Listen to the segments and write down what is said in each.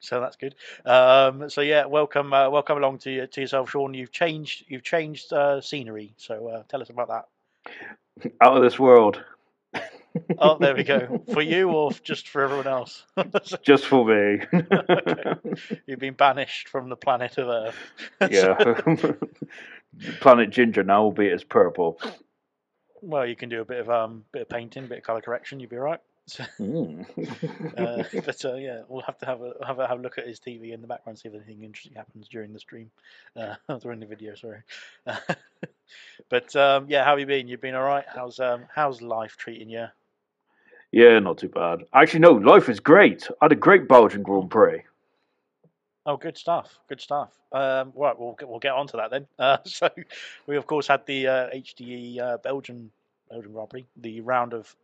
So that's good. Um, so yeah, welcome, uh, welcome along to to yourself, Sean. You've changed, you've changed uh, scenery. So uh, tell us about that. Out of this world. Oh, there we go. For you or just for everyone else? Just for me. Okay. You've been banished from the planet of Earth. yeah. Planet Ginger now, albeit as purple. Well, you can do a bit of um, bit of painting, a bit of color correction. You'd be all right. Mm. Uh, but uh, yeah, we'll have to have a have a have a look at his TV in the background, see if anything interesting happens during the stream, uh, during the video. Sorry. but um, yeah, how have you been? You've been all right. How's um, how's life treating you? yeah, not too bad. Actually, no, life is great. I had a great Belgian Grand Prix. Oh, good stuff. Good stuff. Um, right, we'll get, we'll get on to that then. Uh, so, we of course had the uh, HDE uh, Belgian Belgian Grand Prix, the round of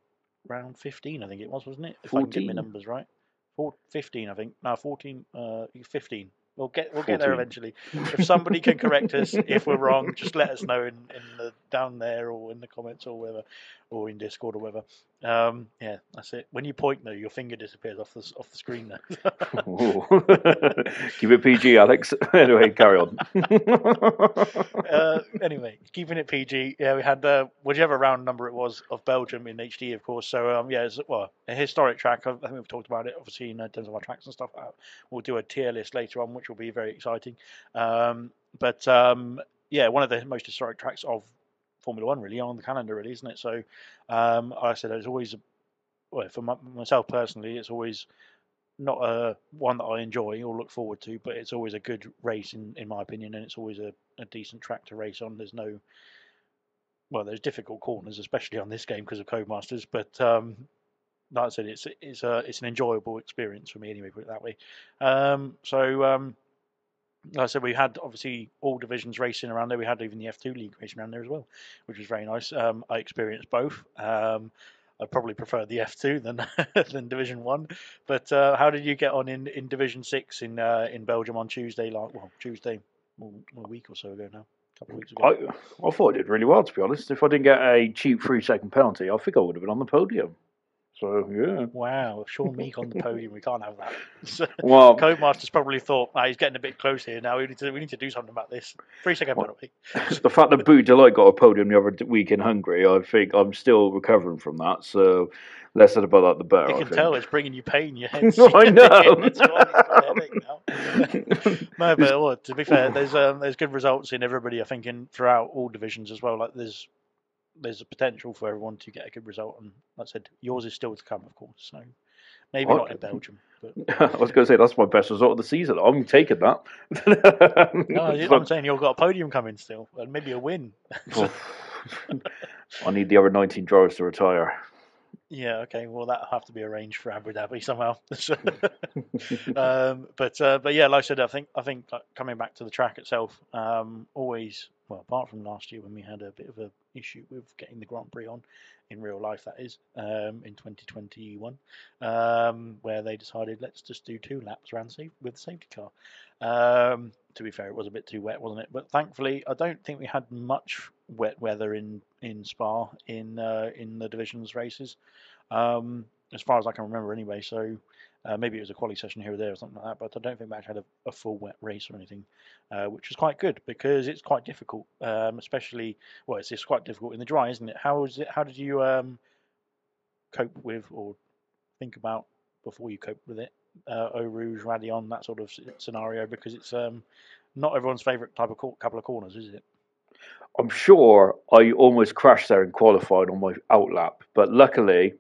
round fifteen, I think it was, wasn't it? If I can get my numbers right, Four, 15, I think. No, fourteen. Uh, fifteen. We'll get we'll get there eventually. If somebody can correct us if we're wrong, just let us know in, in the down there or in the comments or whatever, or in Discord or whatever. Um, yeah, that's it. When you point though, your finger disappears off the off the screen. Ooh. Keep it PG, Alex. anyway, carry on. uh, anyway, keeping it PG, yeah, we had uh, whichever round number it was of Belgium in HD, of course. So um, yeah, it's well a historic track. I think we've talked about it, obviously in uh, terms of our tracks and stuff. Uh, we'll do a tier list later on, which will be very exciting. Um, but um, yeah, one of the most historic tracks of Formula One, really, on the calendar, really, isn't it? So, um, like I said, it's always, well, for my, myself personally, it's always not a one that I enjoy or look forward to, but it's always a good race in, in my opinion, and it's always a, a decent track to race on. There's no, well, there's difficult corners, especially on this game because of Codemasters, but um, like I said, it's it's a it's an enjoyable experience for me anyway. Put it that way. Um, so um, like I said, we had obviously all divisions racing around there. We had even the F2 league racing around there as well, which was very nice. Um, I experienced both. Um, I probably prefer the F2 than than Division One. But uh, how did you get on in, in Division Six in uh, in Belgium on Tuesday? Like well, Tuesday, well, a week or so ago now, a couple weeks ago. I, I thought I did really well, to be honest. If I didn't get a cheap three second penalty, I think I would have been on the podium. So, yeah. Wow, Sean Meek on the podium. We can't have that. So, Well, Codemasters probably thought, ah, he's getting a bit close here. Now we need to we need to do something about this. Three second Well, penalty. the fact that Booty Delight got a podium the other week in Hungary, I think I'm still recovering from that. So, less said about that, the better. You can tell it's bringing you pain. Your head's I know. It's gone, he's got a headache now. no, but well, to be fair, there's um, there's good results in everybody. I think in throughout all divisions as well. Like there's there's a potential for everyone to get a good result, and like I said, yours is still to come, of course. So maybe not in Belgium, but I was going to say that's my best result of the season. I'm taking that. no, I'm saying you've got a podium coming still, and maybe a win. I need the other 19 drivers to retire. Yeah, okay. Well, that'll have to be arranged for Abu Dhabi somehow. Um, but uh, but yeah, like I said, I think I think like, coming back to the track itself, um, always well, apart from last year when we had a bit of a issue with getting the Grand Prix on in real life, that is um, in 2021, um, where they decided let's just do two laps around safe with the safety car. Um, to be fair, it was a bit too wet, wasn't it? But thankfully, I don't think we had much wet weather in in Spa in uh, in the divisions races, um, as far as I can remember, anyway. So uh, maybe it was a quality session here or there or something like that. But I don't think actually had a, a full wet race or anything, uh, which was quite good because it's quite difficult, um, especially well, it's, it's quite difficult in the dry, isn't it? How is it? How did you um, cope with or think about before you cope with it? Uh, Eau Rouge, Raidillon, that sort of scenario, because it's um, not everyone's favourite type of couple of corners, is it? I'm sure I almost crashed there and qualified on my outlap, but luckily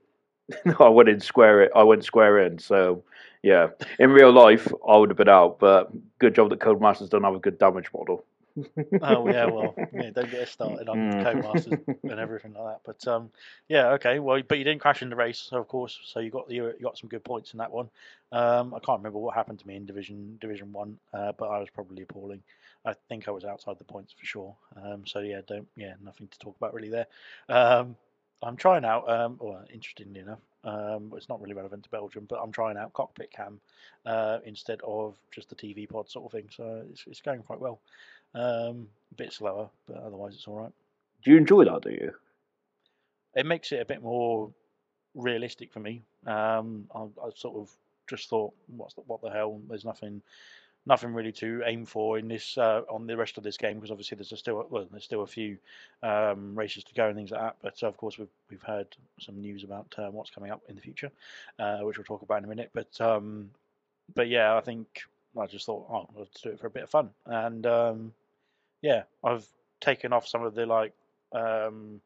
I went in square. It. I went square in. So yeah, in real life I would have been out, but good job that Codemasters don't have a good damage model. oh yeah, well, yeah, don't get us started on Mm. Codemasters and everything like that. But um, yeah, okay. Well, but you didn't crash in the race, of course, so you got the you got some good points in that one. Um, I can't remember what happened to me in Division Division One, uh, but I was probably appalling. I think I was outside the points for sure. Um, so yeah, don't yeah, nothing to talk about really there. Um, I'm trying out. Um, well, interestingly enough, um, it's not really relevant to Belgium, but I'm trying out cockpit cam uh, instead of just the TV pod sort of thing. So it's, it's going quite well. Um, a bit slower, but otherwise it's all right. Do you enjoy that? Do you? It makes it a bit more realistic for me. Um, I, I sort of just thought, what's the, what the hell? There's nothing, nothing really to aim for in this uh, on the rest of this game because obviously there's still well, there's still a few um, races to go and things like that. But of course we've we've heard some news about uh, what's coming up in the future, uh, which we'll talk about in a minute. But um, but yeah, I think I just thought, oh, let's do it for a bit of fun, and um, yeah, I've taken off some of the like um,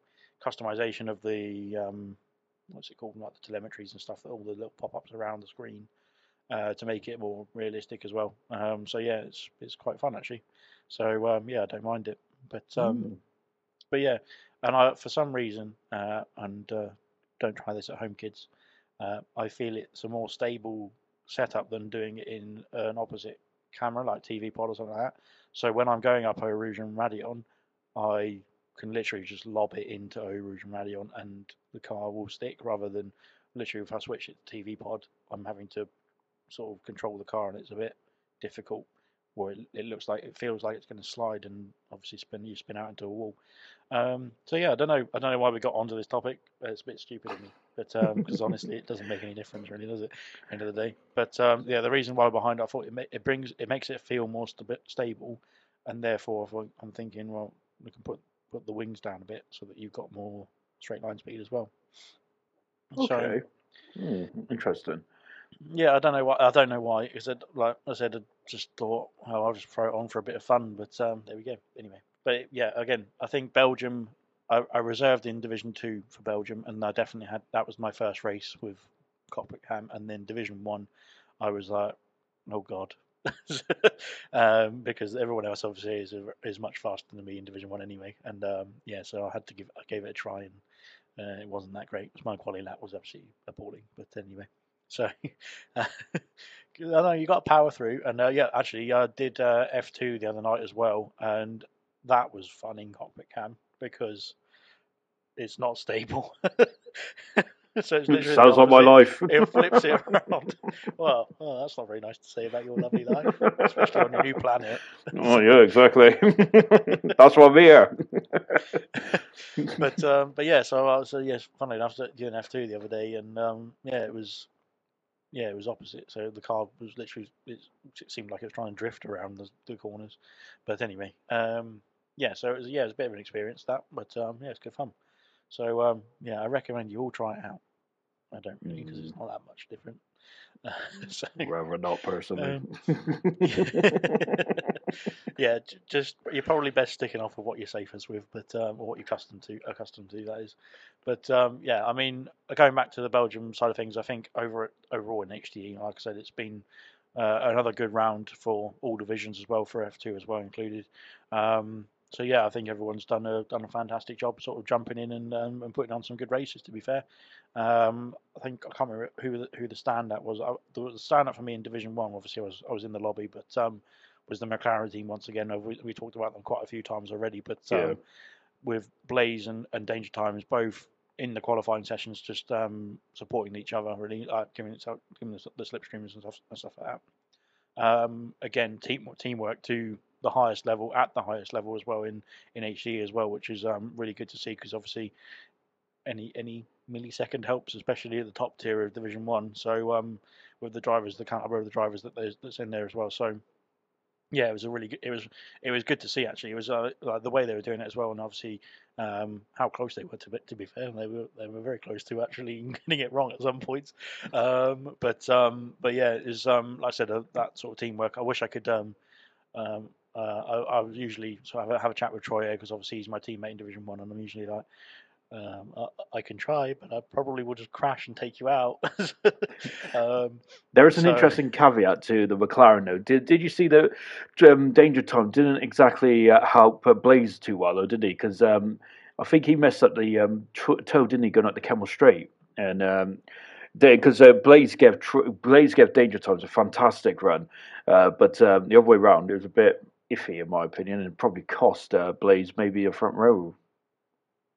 customization of the um, what's it called, like the telemetries and stuff, all the little pop-ups around the screen uh, to make it more realistic as well. Um, so yeah, it's it's quite fun actually. So um, yeah, I don't mind it. But um, Mm. but yeah, and I for some reason, uh, and uh, don't try this at home, kids. Uh, I feel it's a more stable setup than doing it in an opposite camera like TV pod or something like that. So when I'm going up Eau Rouge and Raidillon, I can literally just lob it into Eau Rouge and Raidillon, and the car will stick rather than literally if I switch it to TV pod, I'm having to sort of control the car, and it's a bit difficult. where it, it looks like it feels like it's going to slide and obviously spin you spin out into a wall. Um, so yeah, I don't know. I don't know why we got onto this topic. It's a bit stupid of me, but because honestly, it doesn't make any difference, really, does it? End of the day. But um, yeah, the reason why behind, it, I thought it ma- it brings it makes it feel more sta- stable, and therefore, I- I'm thinking, well, we can put put the wings down a bit so that you've got more straight line speed as well. So, Okay. Hmm, interesting. Yeah, I don't know why. I don't know why. Because like I said, I just thought, oh, I'll just throw it on for a bit of fun. But um, there we go. Anyway, but yeah, again, I think Belgium. I, I reserved in Division Two for Belgium, and I definitely had that was my first race with Cockpit Cam, and then Division One, I was like, oh god, um, because everyone else obviously is is much faster than me in Division One anyway, and um, yeah, so I had to give I gave it a try, and uh, it wasn't that great. My quality lap was absolutely appalling, but anyway. So I know you got power through, and uh, yeah, actually, I did uh, F2 the other night as well, and that was fun in cockpit cam because it's not stable. so it's literally Sounds like my life. It flips it around. Well, oh, that's not very nice to say about your lovely life, especially on your new planet. oh yeah, exactly. That's why I'm here. but um, but yeah, so I was uh, yes, funnily enough, doing F two the other day, and um, yeah, it was yeah, it was opposite. So the car was literally it, it seemed like it was trying to drift around the, the corners. But anyway, um, yeah, so it was yeah, it was a bit of an experience that, but um, yeah, it's good fun. So um, yeah, I recommend you all try it out. I don't really because it's not that much different. so, Rather not personally. yeah, just you're probably best sticking off with what you're safest with, but um, or what you're accustomed to, accustomed to that is. But um, yeah, I mean, going back to the Belgium side of things, I think over overall in HDE, like I said, it's been uh, another good round for all divisions as well, for F2 as well included. Um, so yeah, I think everyone's done a done a fantastic job, sort of jumping in and um, and putting on some good races. To be fair, um, I think I can't remember who the, who the standout was. I, the standout for me in Division One, obviously, I was I was in the lobby, but um, was the McLaren team once again. Uh, We, we talked about them quite a few times already, but um, Yeah. with Blaze and, and Danger Times both in the qualifying sessions, just um, supporting each other, really, like giving it giving the, the slipstreams and stuff and stuff like that. Um, again, team teamwork to the highest level at the highest level as well in in HD as well, which is um, really good to see because obviously any any millisecond helps, especially at the top tier of Division One. So um, with the drivers, the caliber of the drivers that that's in there as well. So yeah, it was a really good. It was it was good to see actually. It was uh, like the way they were doing it as well, and obviously um, how close they were to it. To be fair, they were they were very close to actually getting it wrong at some points. Um, but um, but yeah, it was um, like I said, uh, that sort of teamwork. I wish I could. Um, um, uh, I, I usually so have a, have a chat with Troy because obviously he's my teammate in Division One, and I'm usually like. Um, I, I can try, but I probably will just crash and take you out. um, There is an So- interesting caveat to the McLaren, though. Did Did you see that um, Danger Time didn't exactly uh, help uh, Blaze too well, though, did he? Because um, I think he messed up the um, tr- toe, didn't he, going up the Kemmel Straight? And um, because uh, Blaze gave tr- Blaze gave Danger Times a fantastic run, uh, but um, the other way around, it was a bit iffy in my opinion, and probably cost uh, Blaze maybe a front row.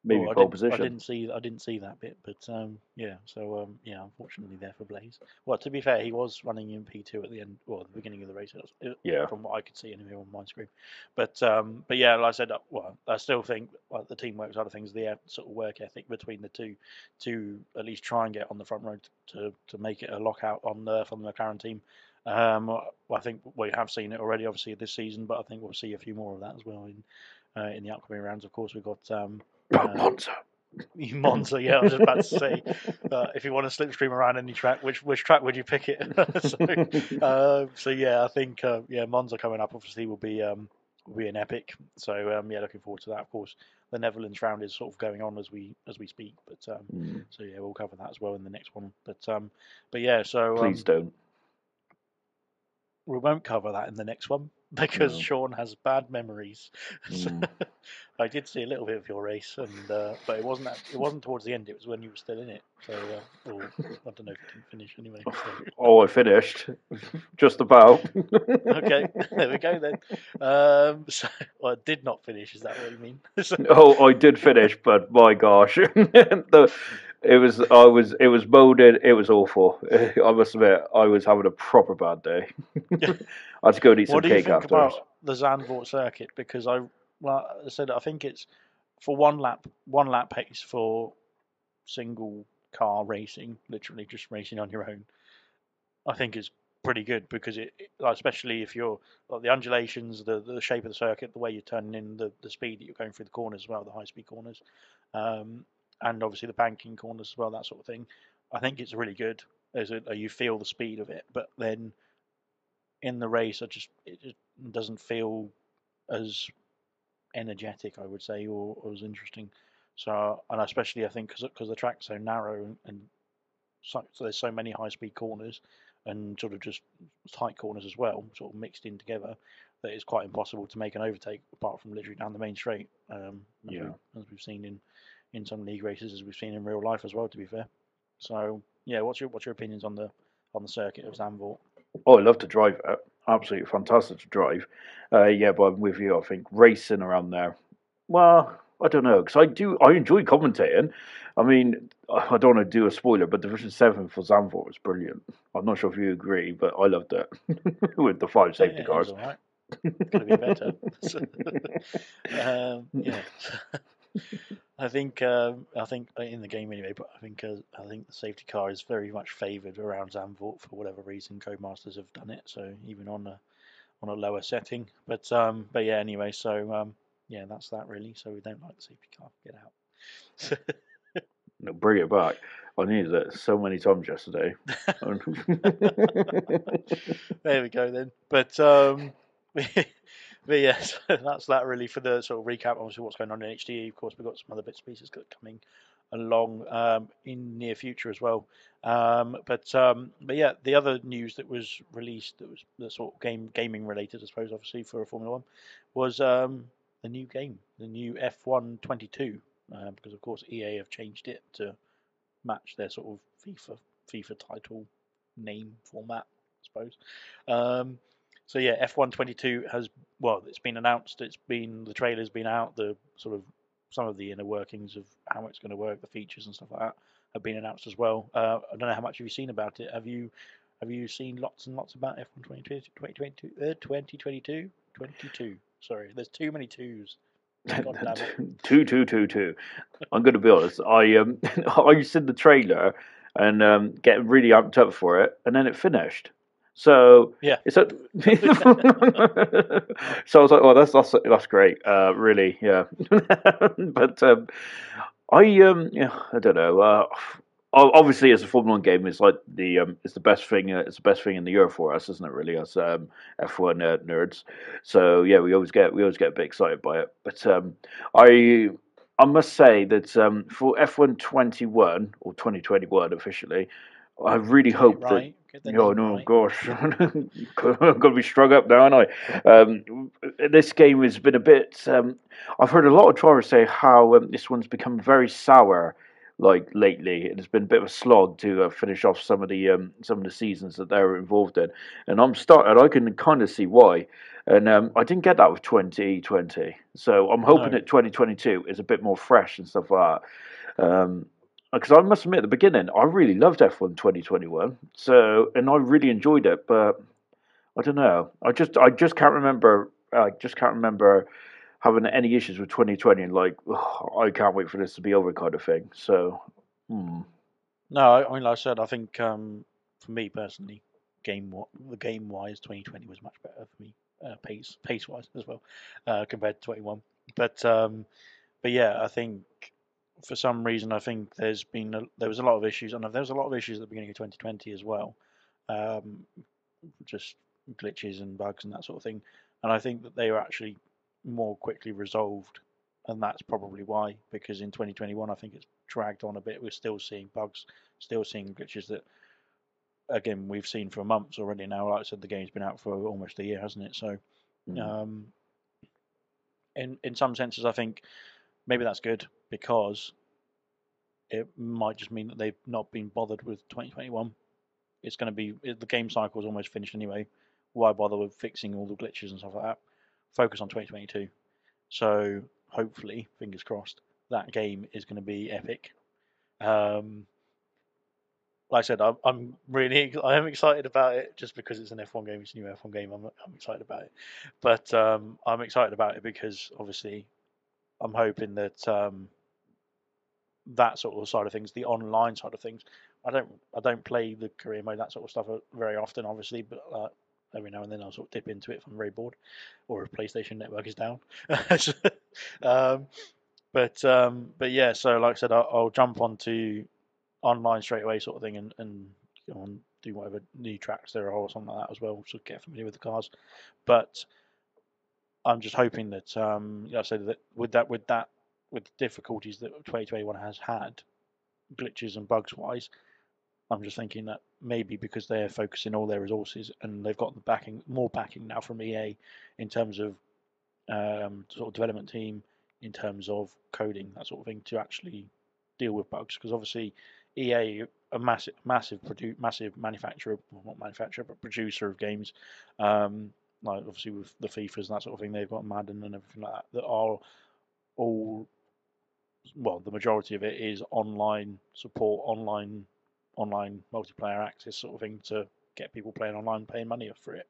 Maybe Oh, I pole didn't, position. I didn't see I didn't see that bit, but um, yeah. So um, yeah, unfortunately there for Blaze. Well, to be fair, he was running in P two at the end, well, the beginning of the race. Yeah. From what I could see anyway on my screen, but um, but yeah, like I said, uh, well, I still think like the teamwork side of things, the sort of work ethic between the two, to at least try and get on the front row to to make it a lockout on the from the McLaren team. Um, I think we have seen it already, obviously this season, but I think we'll see a few more of that as well in uh, in the upcoming rounds. Of course, we've got um, Monza. Monza, yeah, I was just about to say. Uh, if you want to slipstream around any track, which which track would you pick it? so, uh, so yeah, I think uh, yeah, Monza coming up obviously will be um, will be an epic. So um, yeah, looking forward to that. Of course, the Netherlands round is sort of going on as we as we speak, but um, Mm, so yeah, we'll cover that as well in the next one. But um, but yeah, so um, Please don't. we won't cover that in the next one because No. Sean has bad memories. So, Mm. I did see a little bit of your race, and uh, but it wasn't at, it wasn't towards the end. It was when you were still in it. So uh, or, I don't know if you didn't finish anyway. So. Oh, I finished. Just about. Okay, there we go then. Um, so well, I did not finish. Is that what you mean? So- Oh, I did finish, but my gosh, the, it was I was it was molded. It was awful. I must admit, I was having a proper bad day. I had to go and eat some what do you cake think afterwards. about the Zandvoort circuit? Because I, well, I said I think it's for one lap, one lap pace for single car racing, literally just racing on your own. I think it's pretty good because it, it- especially if you're like the undulations, the the shape of the circuit, the way you're turning in, the the speed that you're going through the corners as well, the high speed corners, um, and obviously the banking corners as well, that sort of thing. I think it's really good. As it, you feel the speed of it, but then in the race, I just it just doesn't feel as energetic, I would say, or, or as interesting. So, and especially I think because the track's so narrow and, and so, so there's so many high speed corners and sort of just tight corners as well, sort of mixed in together, that it's quite impossible to make an overtake apart from literally down the main straight. Um, as, Yeah. we, as we've seen in in some league races, as we've seen in real life as well. To be fair, so yeah, what's your what's your opinions on the on the circuit of Zandvoort? Oh, I love to drive it. Absolutely fantastic to drive. Uh, yeah, but I'm with you. I think racing around there. Well, I don't know because I do. I enjoy commentating. I mean, I don't want to do a spoiler, but Division Seven for Zandvoort was brilliant. I'm not sure if you agree, but I loved it with the five safety yeah, cars. right. Could have been better. um, yeah. I think um, I think uh, in the game anyway, but I think uh, I think the safety car is very much favoured around Zandvoort for whatever reason. Codemasters have done it, so even on a on a lower setting. But um, but yeah, anyway, so um, yeah, that's that really. So we don't like the safety car. Get out. No, bring it back. I needed it so many times yesterday. there we go then. But um, but yes, that's that really for the sort of recap. Obviously, what's going on in HDE. Of course, we've got some other bits and pieces coming along um, in near future as well. Um, but um, but yeah, the other news that was released that was the sort of game gaming related, I suppose, obviously for a Formula One, was um, the new game, the new F1 22, uh, because of course EA have changed it to match their sort of FIFA FIFA title name format, I suppose. So yeah, F122 has well, it's been announced. It's been the trailer's been out. The sort of some of the inner workings of how it's going to work, the features and stuff like that, have been announced as well. Uh, I don't know how much have you seen about it. Have you have you seen lots and lots about F1 2022? 2022? Uh, 2022? 22. Sorry, there's too many twos. God damn it. two, two, two, two. I'm going to be honest. I um, I seen the trailer and um, getting really amped up for it, and then it finished. So Yeah. a, so I was like, oh, that's that's that's great. Uh, really, yeah. but um, I um, yeah, I don't know. Uh, obviously, as a Formula One game, it's like the um, it's the best thing. Uh, it's the best thing in the year for us, isn't it? Really, as um, F1 uh, nerds. So yeah, we always get we always get a bit excited by it. But um, I I must say that um, for F1 21 or 2021 officially, I really hope that. right. Get Oh no, right. gosh, I'm gonna be strung up now, aren't I? Um, this game has been a bit. Um, I've heard a lot of drivers say how um, this one's become very sour like lately. It's been a bit of a slog to uh, finish off some of the um, some of the seasons that they were involved in, and I'm starting. I can kind of see why. And um, I didn't get that with 2020, so I'm hoping No. that 2022 is a bit more fresh and stuff like that. Because I must admit, at the beginning, I really loved F1 2021. So, and I really enjoyed it, but I don't know. I just, I just can't remember. I just can't remember having any issues with 2020 and like, "Ugh, I can't wait for this to be over, kind of thing. So, hmm. No, I I mean, like I said, I think um, for me personally, game the game wise, 2020 was much better for me, uh, pace pace wise as well, uh, compared to 21. But um, but yeah, I think for some reason, I think there's been a, there was a lot of issues, and there was a lot of issues at the beginning of 2020 as well, um, just glitches and bugs and that sort of thing. And I think that they were actually more quickly resolved, and that's probably why. Because in 2021, I think it's dragged on a bit. We're still seeing bugs, still seeing glitches that, again, we've seen for months already now. Like I said, the game's been out for almost a year, hasn't it? So, Mm. um, in in some senses, I think maybe that's good because it might just mean that they've not been bothered with 2021. It's going to be the game cycle is almost finished anyway. Why bother with fixing all the glitches and stuff like that? Focus on 2022. So hopefully, fingers crossed, that game is going to be epic. Um, like I said, I'm, I'm really I am excited about it just because it's an F1 game. It's a new F1 game. I'm I'm excited about it, but um, I'm excited about it because obviously I'm hoping that um, that sort of side of things, the online side of things. I don't I don't play the career mode that sort of stuff uh, very often, obviously, but uh, every now and then I'll sort of dip into it if I'm very bored or if PlayStation Network is down. um, but um, but yeah, so like I said, I'll, I'll jump onto online straight away, sort of thing, and and do whatever new tracks there are or something like that as well, so get familiar with the cars. But I'm just hoping that, um, like I said, that with that with that with the difficulties that 2021 has had, glitches and bugs wise, I'm just thinking that maybe because they're focusing all their resources and they've got the backing, more backing now from EA in terms of um, sort of development team, in terms of coding, that sort of thing, to actually deal with bugs. Because obviously, EA, a massive, massive, produ- massive manufacturer, well, not manufacturer, but producer of games, um, like obviously with the FIFAs and that sort of thing, they've got Madden and everything like that, that are all, well, the majority of it is online support, online online multiplayer access sort of thing to get people playing online, paying money for it,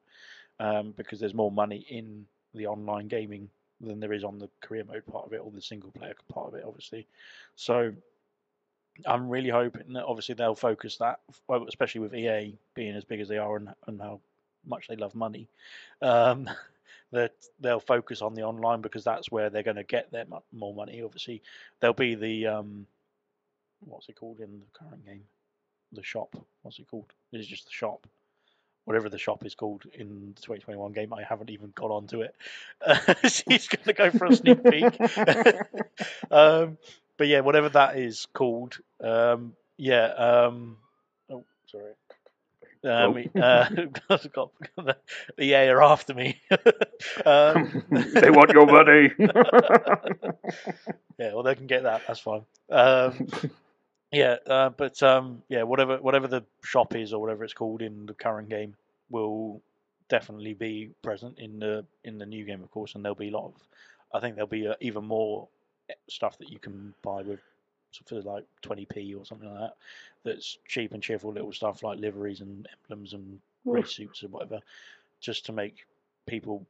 um, because there's more money in the online gaming than there is on the career mode part of it or the single player part of it, obviously. So I'm really hoping that obviously they'll focus that, especially with EA being as big as they are and, and how much they love money, um, that they'll focus on the online because that's where they're going to get their mo- more money. Obviously, there'll be the um, what's it called in the current game? The shop. What's it called? It's just the shop. Whatever the shop is called in the 2021 game, I haven't even got onto it. She's going to go for a sneak peek. um, but yeah, whatever that is called, um, yeah. Um, oh, sorry. Um, Oh. uh, got, the EA are after me. um, they want your money. yeah, well, they can get that. That's fine. Um, yeah, uh, but um, yeah, whatever whatever the shop is or whatever it's called in the current game will definitely be present in the in the new game, of course, and there'll be a lot of. I think there'll be uh, even more stuff that you can buy with for like 20p or something like that. That's cheap and cheerful little stuff like liveries and emblems and race suits and whatever, just to make people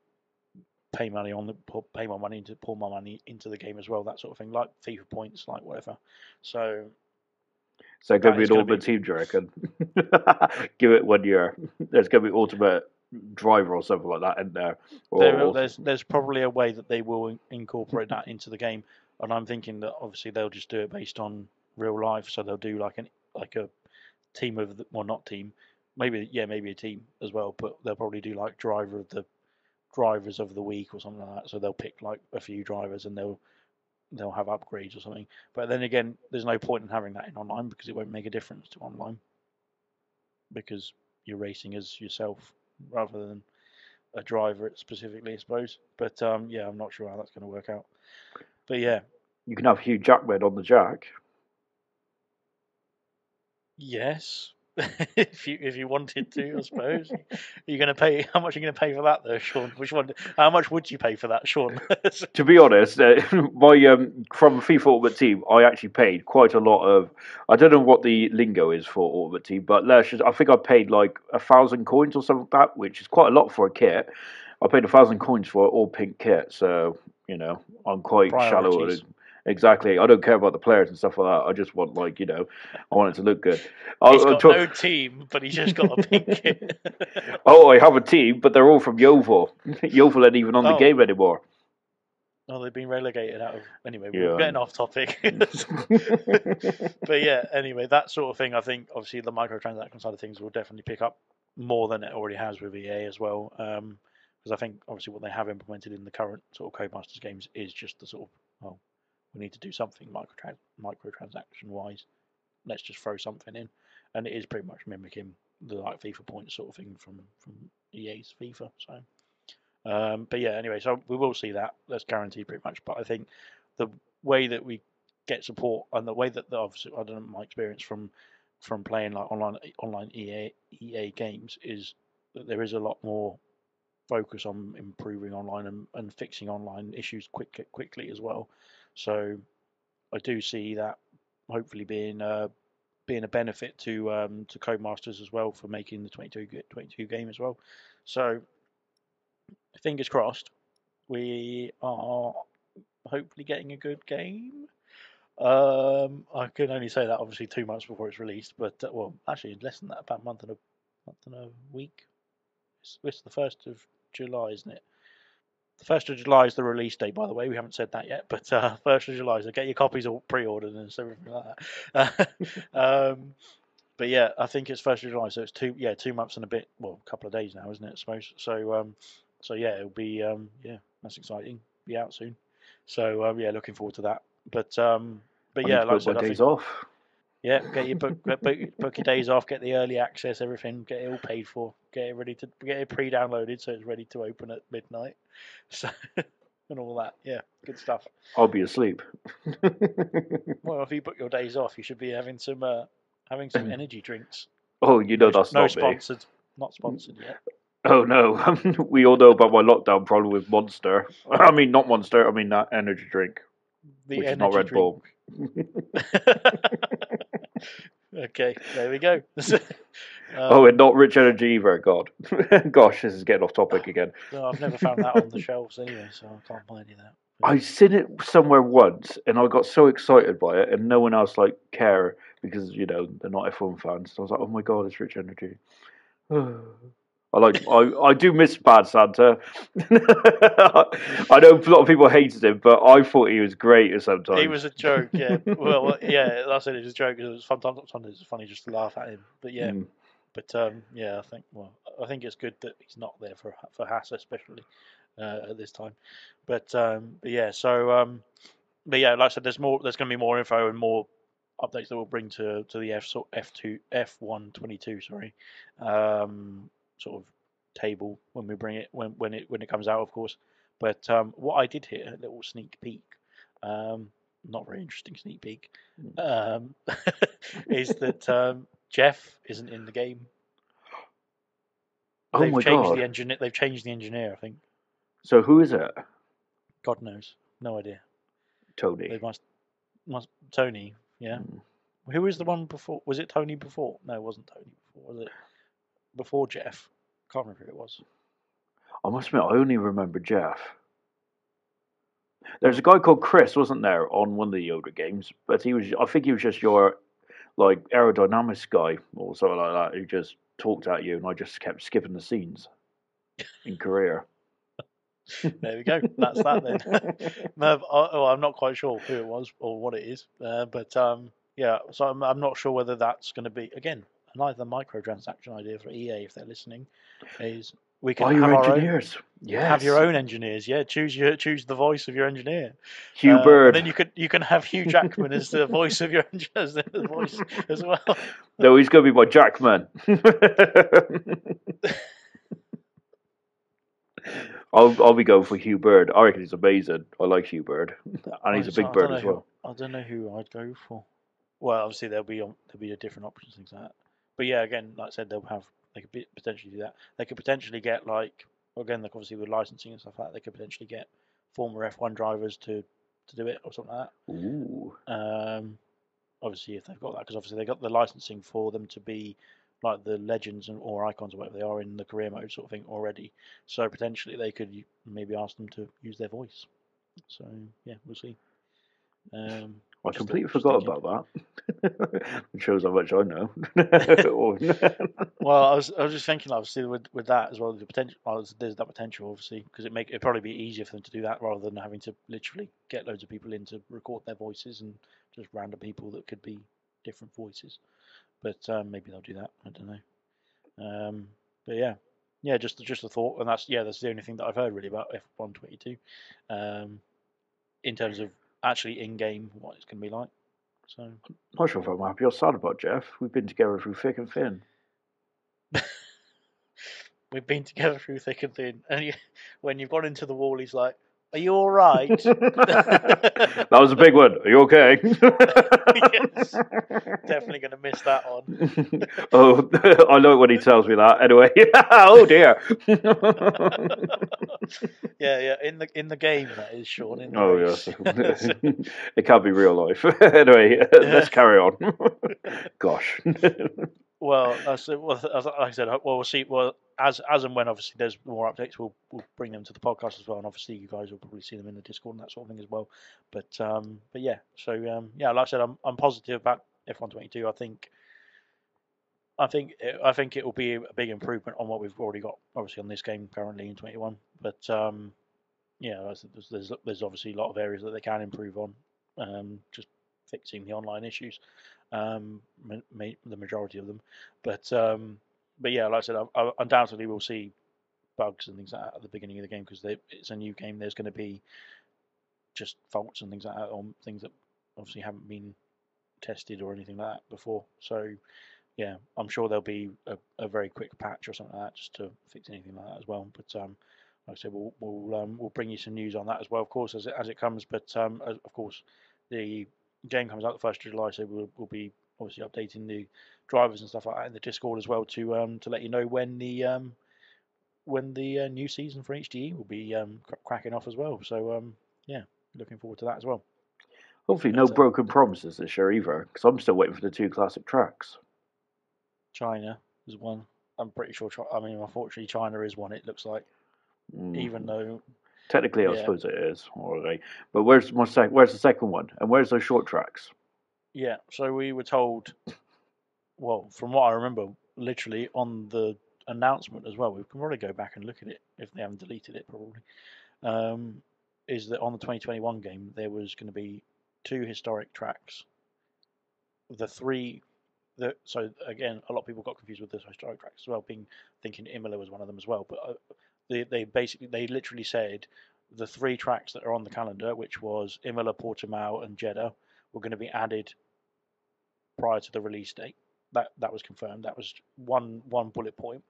pay money on the pay more money into pour more money into the game as well. That sort of thing, like FIFA points, like whatever. So So going to be an gonna be- ultimate team, do you reckon? Give it one year. There's going to be ultimate driver or something like that in there. Or, there, there's there's probably a way that they will incorporate that into the game, and I'm thinking that obviously they'll just do it based on real life. So they'll do like an like a team of the, well not team, maybe yeah maybe a team as well, but they'll probably do like driver of the drivers of the week or something like that. So they'll pick like a few drivers and they'll they'll have upgrades or something. But then again, there's no point in having that in online because it won't make a difference to online because you're racing as yourself rather than a driver specifically, I suppose. But um, yeah, I'm not sure how that's going to work out. But yeah, you can have Hugh Jackman on the jack. Yes. if you if you wanted to, I suppose. Are you going to pay? How much are you going to pay for that, though, Sean? Which one? How much would you pay for that, Sean? to be honest, uh, my um, from FIFA Ultimate Team, I actually paid quite a lot of. I don't know what the lingo is for Ultimate Team, but let's just, I think I paid like a thousand coins or something like that, which is quite a lot for a kit. I paid a thousand coins for an all pink kit, so you know I'm quite shallow. Exactly. I don't care about the players and stuff like that. I just want like you know, I want it to look good. I- He's got took- no team, but he's just got a pink kit. Oh, I have a team, but they're all from Yeovil. Yeovil ain't even on the Oh. game anymore. oh, they've been relegated out of. Anyway, Yeah. we're getting off topic. but yeah, anyway, that sort of thing. I think obviously the microtransaction side of things will definitely pick up more than it already has with EA as well. Um, Because I think obviously what they have implemented in the current sort of Codemasters games is just the sort of well, we need to do something microtran- microtransaction wise. Let's just throw something in, and it is pretty much mimicking the like FIFA points sort of thing from from EA's FIFA. So. Um, but yeah, anyway, so we will see that. That's guaranteed pretty much. But I think the way that we get support and the way that the, obviously I don't know my experience from from playing like online online EA EA games is that there is a lot more focus on improving online and, and fixing online issues quick quickly as well. So I do see that hopefully being uh, being a benefit to um, to Codemasters as well for making the 22 22 game as well. So fingers crossed, we are hopefully getting a good game. Um, I can only say that obviously two months before it's released, but uh, well, actually less than that, about a month and a month and a week. It's, it's the first of July, isn't it? The first of July is the release date, by the way. We haven't said that yet, but uh, first of July, so get your copies all pre-ordered and everything like that. um, but yeah, I think it's first of July, so it's two yeah two months and a bit, well, a couple of days now, isn't it? I suppose. So um, so yeah, it'll be um, yeah, that's exciting. Be out soon. So um, yeah, looking forward to that. But um, but I yeah, like I said, I days think, off. Yeah, get your book, book, book your days off, get the early access, everything, get it all paid for, get it ready to get it pre-downloaded so it's ready to open at midnight, so and all that. Yeah, good stuff. I'll be asleep. Well, if you book your days off, you should be having some uh, having some energy drinks. oh, you know that's no not me. sponsored, not sponsored yet. Oh no, we all know about my lockdown problem with Monster. I mean, not Monster. I mean that energy drink, The which is not Red drink. Bull. okay, there we go. oh, Um, and not Rich Energy either. God, gosh, this is getting off topic again. no, I've never found that on the shelves anyway, so I can't buy any of that. I seen it somewhere once, and I got so excited by it, and no one else like care because you know they're not F1 fans. So I was like, oh my god, it's Rich Energy. I like I, I do miss Bad Santa. I know a lot of people hated him, but I thought he was great at some sometimes. He was a joke, yeah. well, yeah, that's it. It was a joke. It was sometimes sometimes it's funny just to laugh at him. But yeah, Mm. but um, yeah, I think well, I think it's good that he's not there for for Haas especially uh, at this time. But um, but yeah, so um, but yeah, like I said, there's more. There's going to be more info and more updates that we'll bring to to the F F two F one twenty two. Sorry, um, sort of table when we bring it when when it when it comes out, of course. But um, what I did here, a little sneak peek, um, not very interesting sneak peek, um, is that um, Jeff isn't in the game. Oh they've my changed god! the engineer. They've changed the engineer. I think. So who is it? God knows. No idea. Tony. They must. Must Tony. Yeah. Mm. Who was the one before? Was it Tony before? No, it wasn't Tony before. Was it before Jeff? Can't remember who it was. I must admit, I only remember Jeff. There's a guy called Chris, wasn't there, on one of the Yoda games? But he was, I think he was just your like aerodynamics guy or something like that, who just talked at you, and I just kept skipping the scenes in Korea. There we go. That's that then. but I, well, I'm not quite sure who it was or what it is, uh, but um, yeah. So I'm, I'm not sure whether that's going to be again another microtransaction idea for EA if they're listening. Is we can Buy have your engineers. Yes. have your own engineers. Yeah, choose your choose the voice of your engineer. Hugh Uh, and Bird. then you could you can have Hugh Jackman as the voice of your engineer, as the voice as well. No, he's going to be my Jackman. I'll I'll be going for Hugh Bird. I reckon he's amazing. I like Hugh Bird, and he's a big bird as who- well. I don't know who I'd go for. well, obviously there'll be on, there'll be a different options things like that. But yeah, again, like I said, they'll have they could potentially do that. They could potentially get like again, like obviously with licensing and stuff like that, they could potentially get former F1 drivers to to do it or something like that. Ooh. Um, obviously, if they've got that, because obviously they got the licensing for them to be like the legends and or icons or whatever they are in the career mode sort of thing already. So potentially they could maybe ask them to use their voice. So yeah, we'll see. Um, I completely forgot about that. it shows how much I know. Well, I was I was just thinking, obviously, with with that as well, the potential. Well, there's, that potential, obviously, because it make it'd probably be easier for them to do that rather than having to literally get loads of people in to record their voices and just random people that could be different voices. But um, maybe they'll do that. I don't know. Um, but yeah, yeah, just just a thought, and that's yeah, that's the only thing that I've heard really about F122, um, in terms of actually in game what it's going to be like. So Not sure if I'm happy or sad about Jeff. We've been together through thick and thin. we've been together through thick and thin, and when you've gone into the wall, he's like, "Are you all right?" that was a big one. Are you okay? Yes. Definitely going to miss that on. oh, I know it when he tells me that. Anyway, oh dear. yeah, yeah. In the in the game, that is Sean. In oh race. yes, it can't be real life. anyway, let's carry on. Gosh. well, that's it. Well, as, like I said, well, we'll see. Well, as as and when obviously there's more updates, we'll we'll bring them to the podcast as well, and obviously you guys will probably see them in the Discord and that sort of thing as well. But um, but yeah, so um, yeah, like I said, I'm I'm positive about F122. I think. I think I think it will be a big improvement on what we've already got, obviously on this game currently in 21. But um, yeah, there's, there's- there's there's obviously a lot of areas that they can improve on, um, just fixing the online issues, um, ma- ma- the majority of them. But um, but yeah, like I said, I, I, undoubtedly we'll see bugs and things like that at the beginning of the game because it's a new game. There's going to be just faults and things like that on things that obviously haven't been tested or anything like that before. So yeah, I'm sure there'll be a, a very quick patch or something like that just to fix anything like that as well. But um, like I said, we'll we'll um, we'll bring you some news on that as well, of course, as it as it comes. But um, of course, the game comes out the first of July, so we'll we'll be obviously updating the drivers and stuff like that in the Discord as well to um to let you know when the um when the uh, new season for HDE will be um cr- cracking off as well. So um yeah, looking forward to that as well. Hopefully, no That's it. broken promises this year either, because I'm still waiting for the two classic tracks. China is one. I'm pretty sure. I mean, unfortunately, China is one. It looks like, Mm. even though Technically, I suppose it is. But where's my sec- Where's the second one? And where's those short tracks? Yeah, so we were told, well, from what I remember, literally on the announcement as well, we can probably go back and look at it if they haven't deleted it, probably. Um, is that on the 2021 game, there was going to be two historic tracks. The three, the, so again, a lot of people got confused with the historic tracks as well, being thinking Imola was one of them as well. But uh, they, they basically, they literally said the three tracks that are on the calendar, which was Imola, Portimao, and Jeddah, were going to be added prior to the release date. That that was confirmed. That was one one bullet point.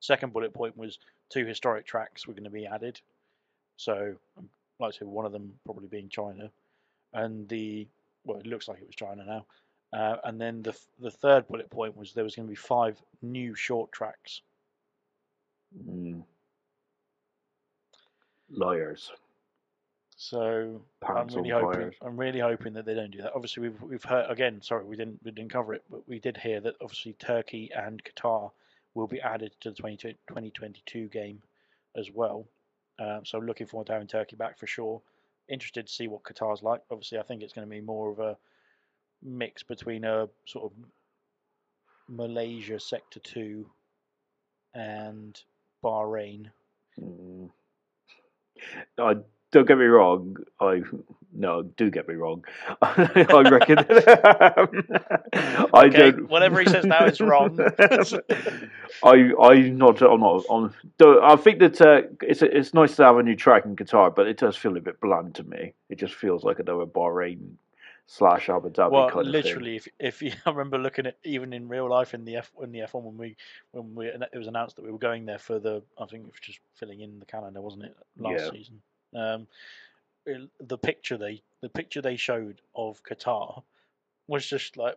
Second bullet point was two historic tracks were going to be added. So, like I said, one of them probably being China, and the well, it looks like it was China now. Uh, and then the the third bullet point was there was going to be five new short tracks. Mm. Liars. So I'm really hoping. I'm really hoping that they don't do that. Obviously, we've we've heard again. Sorry, we didn't we didn't cover it, but we did hear that obviously Turkey and Qatar will be added to the 20, 2022 game as well. Um, so looking forward to having Turkey back for sure. Interested to see what Qatar's like. Obviously, I think it's going to be more of a mix between a sort of Malaysia Sector Two and Bahrain. Mm. I don't get me wrong. I no, do get me wrong. I reckon. I Okay, don't. whatever he says now is wrong. I I'm not. I'm not. On. I think that uh, it's it's nice to have a new track in Qatar, but it does feel a bit bland to me. It just feels like another Bahrain slash Abu Dhabi Well, kind of literally, if if you, I remember looking at even in real life in the F in the F one when we when we it was announced that we were going there for the I think it was just filling in the calendar, wasn't it last Yeah. season? Um, the picture they the picture they showed of Qatar was just like,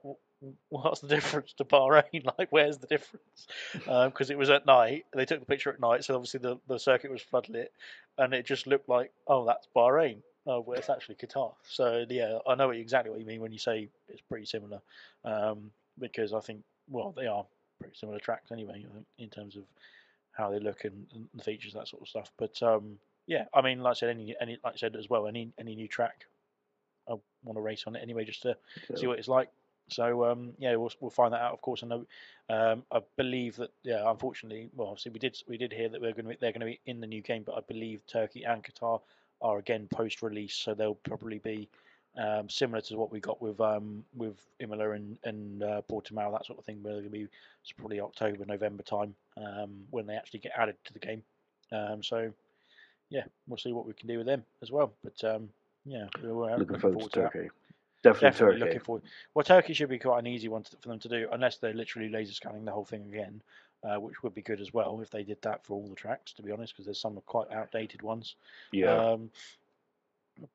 what's the difference to Bahrain? Like, where's the difference? Because um, it was at night. They took the picture at night, so obviously the, the circuit was floodlit, and it just looked like, oh, that's Bahrain. Oh, well, it's actually Qatar. So yeah, I know exactly what you mean when you say it's pretty similar, um, because I think well they are pretty similar tracks anyway in terms of how they look and, and the features that sort of stuff. But um, yeah, I mean, like I said, any any like I said as well, any any new track, I want to race on it anyway just to yeah. see what it's like. So um, yeah, we'll we'll find that out, of course. I know, um, I believe that yeah, unfortunately, well, obviously we did we did hear that we're going to be, they're going to be in the new game, but I believe Turkey and Qatar are again post-release, so they'll probably be um, similar to what we got with um, with Imola and and uh, Portimao, that sort of thing. Where they're going to be it's probably October, November time um, when they actually get added to the game. Um, so yeah, we'll see what we can do with them as well. But um, yeah, we're looking, looking forward, forward, to Turkey. Definitely, Definitely Turkey. looking forward. Well, Turkey should be quite an easy one to, for them to do, unless they're literally laser scanning the whole thing again, uh, which would be good as well if they did that for all the tracks. To be honest, because there's some quite outdated ones. Yeah. Um,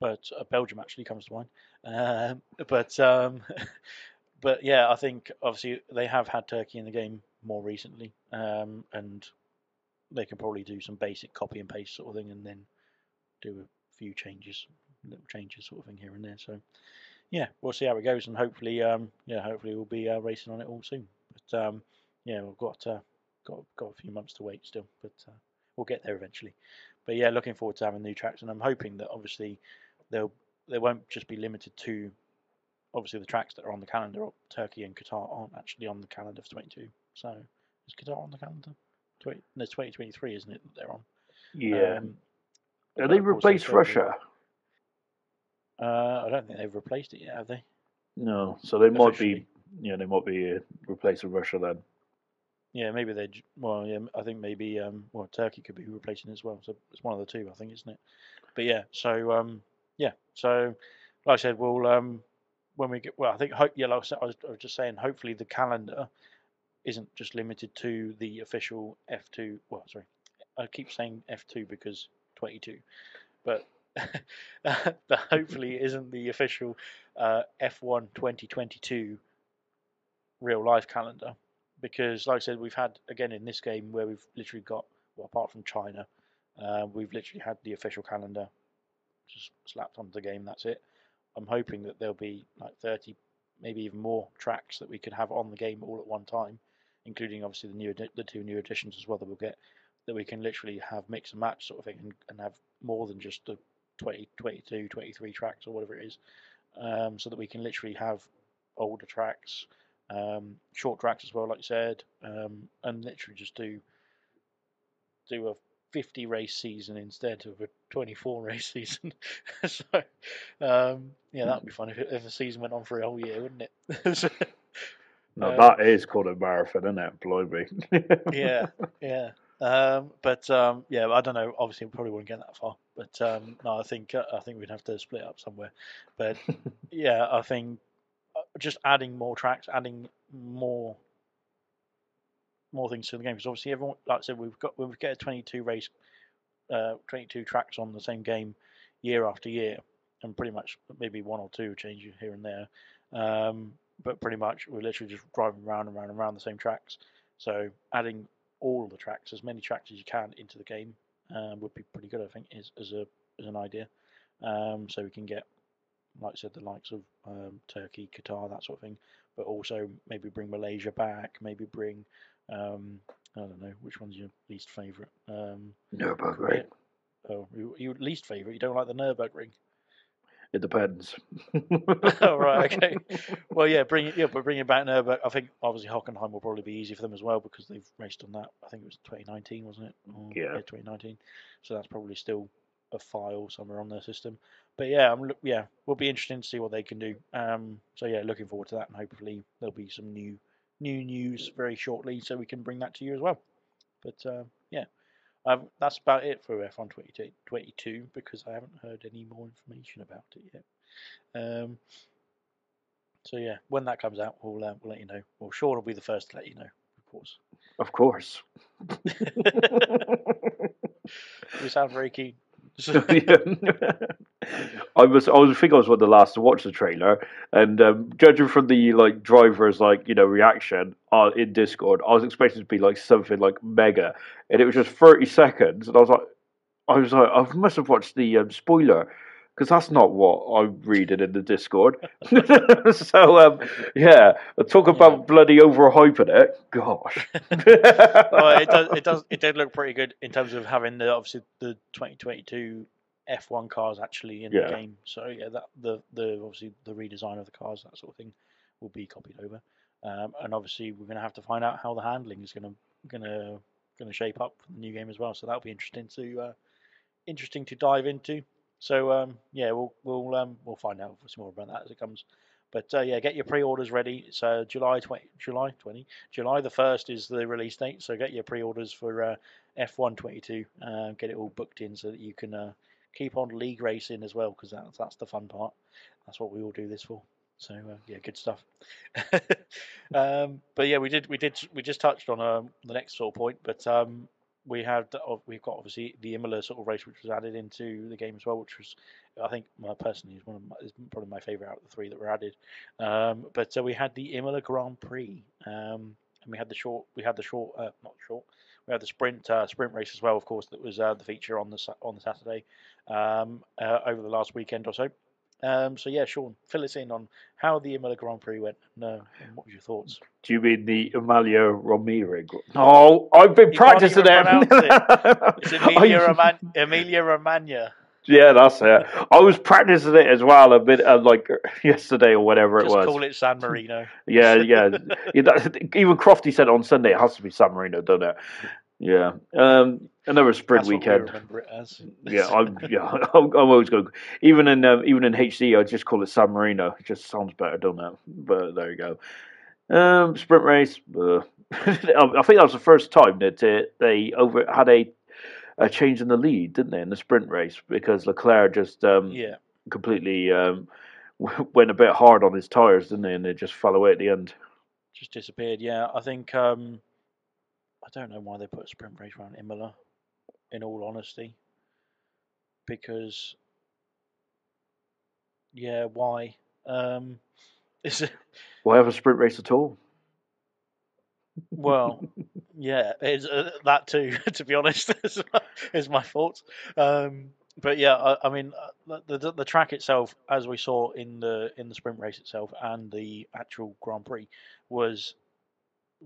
but uh, Belgium actually comes to mind. Um, but um, but yeah, I think obviously they have had Turkey in the game more recently, um, and they can probably do some basic copy and paste sort of thing, and then do a few changes, little changes sort of thing here and there. So yeah, we'll see how it goes, and hopefully, um, yeah, hopefully we'll be uh, racing on it all soon. But um, yeah, we've got uh, got got a few months to wait still, but uh, we'll get there eventually. But yeah, looking forward to having new tracks, and I'm hoping that obviously they'll they won't just be limited to obviously the tracks that are on the calendar. Turkey and Qatar aren't actually on the calendar for 22. So is Qatar on the calendar? 20, no, it's 2023, isn't it? That they're on. Yeah. Um, Have they replaced Russia? Uh, I don't think they've replaced it yet, have they? No, so they might be. Yeah, they might be uh, replacing Russia then. Yeah, maybe they. Well, yeah, I think maybe. Um, well, Turkey could be replacing as well. So it's one of the two, I think, isn't it? But yeah, so um, yeah, so like I said, we'll um, when we get. Well, I think hope. Yeah, like I, said, I was, I was just saying. Hopefully, the calendar isn't just limited to the official F2. Well, sorry, I keep saying F2 because 22, but but hopefully isn't the official uh, F1 2022 real life calendar because, like I said, we've had again in this game where we've literally got, well, apart from China, uh, we've literally had the official calendar just slapped onto the game. That's it. I'm hoping that there'll be like 30, maybe even more tracks that we could have on the game all at one time, including obviously the new the two new additions as well that we'll get. That we can literally have mix and match sort of thing and, and have more than just the 20, 22, 23 tracks or whatever it is, um, so that we can literally have older tracks, um, short tracks as well, like you said, um, and literally just do do a 50 race season instead of a 24 race season. so, um, yeah, that would be fun if, if the season went on for a whole year, wouldn't it? no, um, that is called a marathon, isn't it? Blimey. yeah, yeah. Um, but um, yeah, I don't know. Obviously, we probably wouldn't get that far. But um, no, I think uh, I think we'd have to split up somewhere. But yeah, I think uh, just adding more tracks, adding more more things to the game because obviously everyone, like I said, we've got when we get a 22 race, uh, 22 tracks on the same game year after year, and pretty much maybe one or two changes here and there. Um, but pretty much we're literally just driving around and around and around the same tracks. So adding all the tracks, as many tracks as you can into the game, um, would be pretty good. I think is as a as an idea. Um, so we can get, like I said, the likes of um, Turkey, Qatar, that sort of thing. But also maybe bring Malaysia back. Maybe bring, um, I don't know, which one's your least favourite? Um, Nurburgring. Oh, your least favourite? You don't like the Nurburgring? It depends. oh, right, okay. Well, yeah, bring it, yeah, but bring it back now. But I think obviously Hockenheim will probably be easy for them as well because they've raced on that. I think it was 2019, wasn't it? Or, yeah. yeah, 2019. So that's probably still a file somewhere on their system. But yeah, I'm yeah, will be interesting to see what they can do. Um, so yeah, looking forward to that, and hopefully there'll be some new new news very shortly, so we can bring that to you as well. But uh, yeah, um, that's about it for F1 22 because I haven't heard any more information about it yet. Um, so yeah, when that comes out, we'll uh, we'll let you know. Well, Sean will be the first to let you know, of course. Of course. you sound very keen. So, I was I was think I was one of the last to watch the trailer, and um, judging from the like drivers like you know reaction uh, in Discord, I was expecting it to be like something like mega, and it was just thirty seconds, and I was like, I was like, I must have watched the um, spoiler because that's not what I read reading in the Discord. so um, yeah, talk about Yeah. bloody overhyping it. Gosh. well, it does. It does. It did look pretty good in terms of having the obviously the 2022 F1 cars actually in Yeah. the game. So yeah, that the the obviously the redesign of the cars, that sort of thing, will be copied over. Um, and obviously we're going to have to find out how the handling is going to going to going to shape up for the new game as well. So that'll be interesting to uh, interesting to dive into. So um, yeah, we'll we'll um, we'll find out some more about that as it comes. But uh, yeah, get your pre-orders ready. Uh, July twenty, July twenty, July the first is the release date. So get your pre-orders for uh, F1 22. Uh, get it all booked in so that you can uh, keep on league racing as well because that's that's the fun part. That's what we all do this for. So uh, yeah, good stuff. um, but yeah, we did we did we just touched on um, the next sort of point, but um, we had we've got obviously the Imola sort of race which was added into the game as well, which was I think my personally is one of my, is probably my favourite out of the three that were added. Um, but uh, we had the Imola Grand Prix, um, and we had the short we had the short uh, not short we had the sprint uh, sprint race as well, of course, that was uh, the feature on the on the Saturday um, uh, over the last weekend or so. Um, so yeah, Sean, fill us in on how the Imola Grand Prix went. No, and what was your thoughts? Do you mean the Amalia Romero? No, I've been You practicing even it. It's Emilia, I- Roman- Emilia Romagna. Yeah, that's it. I was practicing it as well a bit, uh, like yesterday or whatever Just it was. call it San Marino. Yeah, yeah. even Crofty said on Sunday it has to be San Marino, doesn't it? Yeah. Um, another sprint That's we weekend. as. Yeah, I'm yeah, I'm, I'm always going. Even in um, even in HD, I just call it San Marino. It just sounds better, don't it? But there you go. Um, sprint race. Uh, I think that was the first time that uh, they over had a a change in the lead, didn't they, in the sprint race because Leclerc just um, yeah, completely um, went a bit hard on his tires, didn't they, and they just fell away at the end. just disappeared. Yeah, I think um, I don't know why they put a sprint race around Imola. In all honesty, because yeah, why? Um, is it, Why have a sprint race at all? well, yeah, it's uh, that too. To be honest, is my, is my fault. Um, but yeah, I, I mean, uh, the, the the track itself, as we saw in the in the sprint race itself and the actual Grand Prix, was